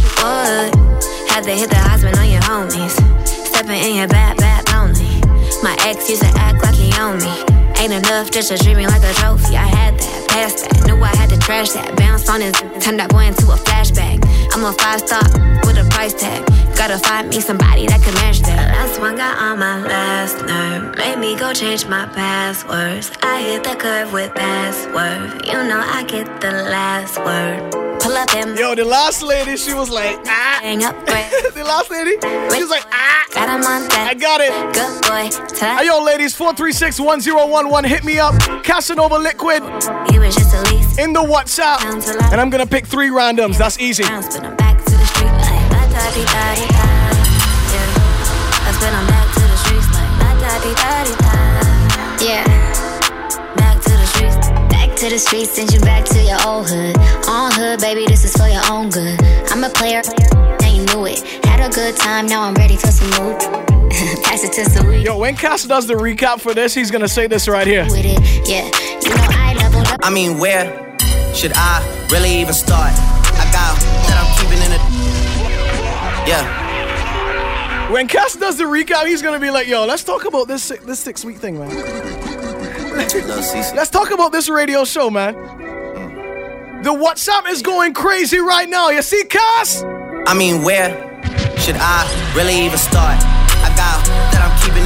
Had to hit the husband on your homies. Stepping in your bad, bad lonely. My ex used to act like he owned me. Ain't enough just to treat like a trophy. I had that, passed that. Knew I had to trash that. Bounced on his, turned that boy into a flashback. I'm a five star with a price tag. Gotta find me somebody that can match that. Last one got on my last nerve. Made me go change my passwords. I hit the curve with password. You know I get the last word. Pull up in Yo, the last lady, she was like, ah. Hang up, [LAUGHS] the last lady, she was like, ah. Got him on deck. I got it. Good boy. Hey, yo, ladies, 436 1011. Hit me up. Casanova Liquid. He was just a lease. In the WhatsApp. And I'm going to pick three randoms. That's easy. Di da di da. Yeah, I spin 'em back to the streets like la da di da di da. Yeah, back to the streets. Back to the streets, send you back to your old hood. On hood, baby, this is for your own good. I'm a player, and you knew it. Had a good time, now I'm ready for some more. [LAUGHS] Pass it to some Yo, when Cass does the recap for this, he's going to say this right here. with it. Yeah, you know I leveled up. I mean, where should I really even start? I got Yeah. When Cass does the recap, he's gonna be like, "Yo, let's talk about this this six week thing, man. let's talk about this radio show, man. The WhatsApp is going crazy right now. You see, Cass? I mean, where should I really even start? I got that I'm keeping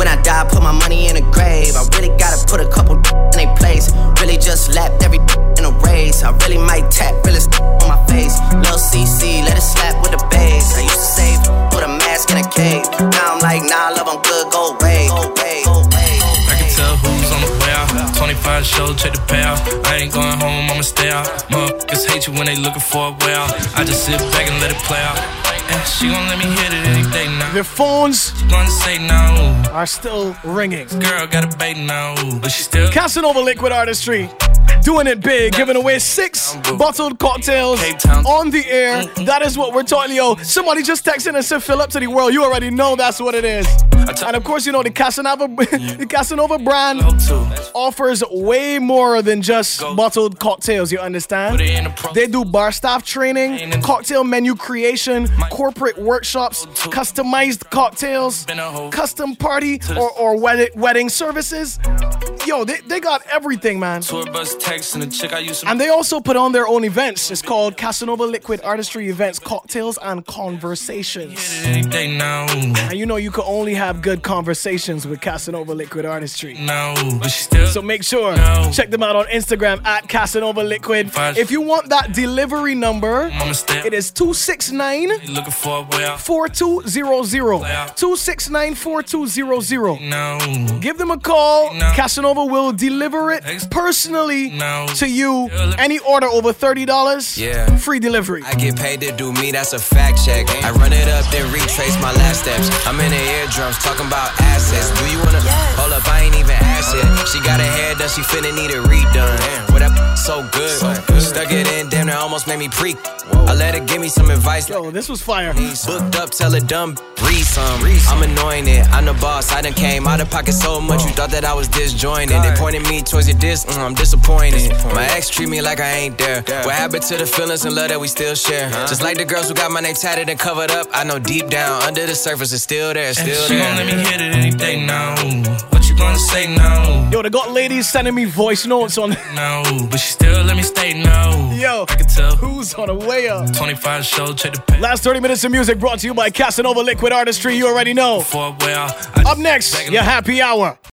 When I die, put my money in a grave. I really gotta put a couple in a place. Really just lapped every in a race. I really might tap really on my face. Lil CC, let it slap with the bass. I used to save, put a mask in a cave. Now I'm like, nah, love, I'm good, go away, go away, go away. 25 show, check the payout. I ain't going home, I'ma stay out. Motherfuckers hate you when they looking for a way out. I just sit back and let it play out. And she gon' let me hit it any day now. The phones gonna say no. are still ringing. Girl got a bait now, but she still. Casanova Liquid Artistry. Doing it big, giving away six bottled cocktails on the air. That is what we're talking yo. Somebody just texted and said, fill up to the world. You already know that's what it is. And of course, you know, the Casanova, [LAUGHS] the Casanova brand offers way more than just bottled cocktails, you understand? They do bar staff training, cocktail menu creation, corporate workshops, customized cocktails, custom party or, or wedding services. Yo, they, they got everything, man. Tour bus text and the chick I used to. And they also put on their own events. It's called Casanova Liquid Artistry Events, Cocktails and Conversations. And you know you can only have good conversations with Casanova Liquid Artistry. No, but still. So make sure check them out on Instagram at Casanova Liquid. If you want that delivery number, it is 269 Looking for a way out. 4200. 269 4200. No. Give them a call. Casanova will deliver it personally to you. Any order over $30, Yeah. free delivery. I get paid to do me, that's a fact check. I run it up, then retrace my last steps. I'm in the eardrums talking about assets. Do you wanna hold up? I ain't even asked yet. She got her hair done, she finna need it redone. What up? So good. Stuck it in, damn, that almost made me preak. I let her give me some advice. Yo, this was fire. Booked up, tell her dumb, breathe some. I'm anointed, I'm the boss. I done came out of pocket so much, you thought that I was disjointed. And they pointed me towards your dis, mm, I'm disappointed. My ex treat me like I ain't there. What happened to the feelings and love that we still share? Just like the girls who got my name tatted and covered up, I know deep down under the surface it's still there, And still she there. gon' let me hit it any day now. What you gonna say now? Yo, they got ladies sending me voice notes on. [LAUGHS] No, but she still let me stay no. Yo, I can tell who's on the way up. 25 show, check the pay. Last 30 minutes of music brought to you by Casanova Liquid Artistry. You already know. For a way out. Up next, your happy hour.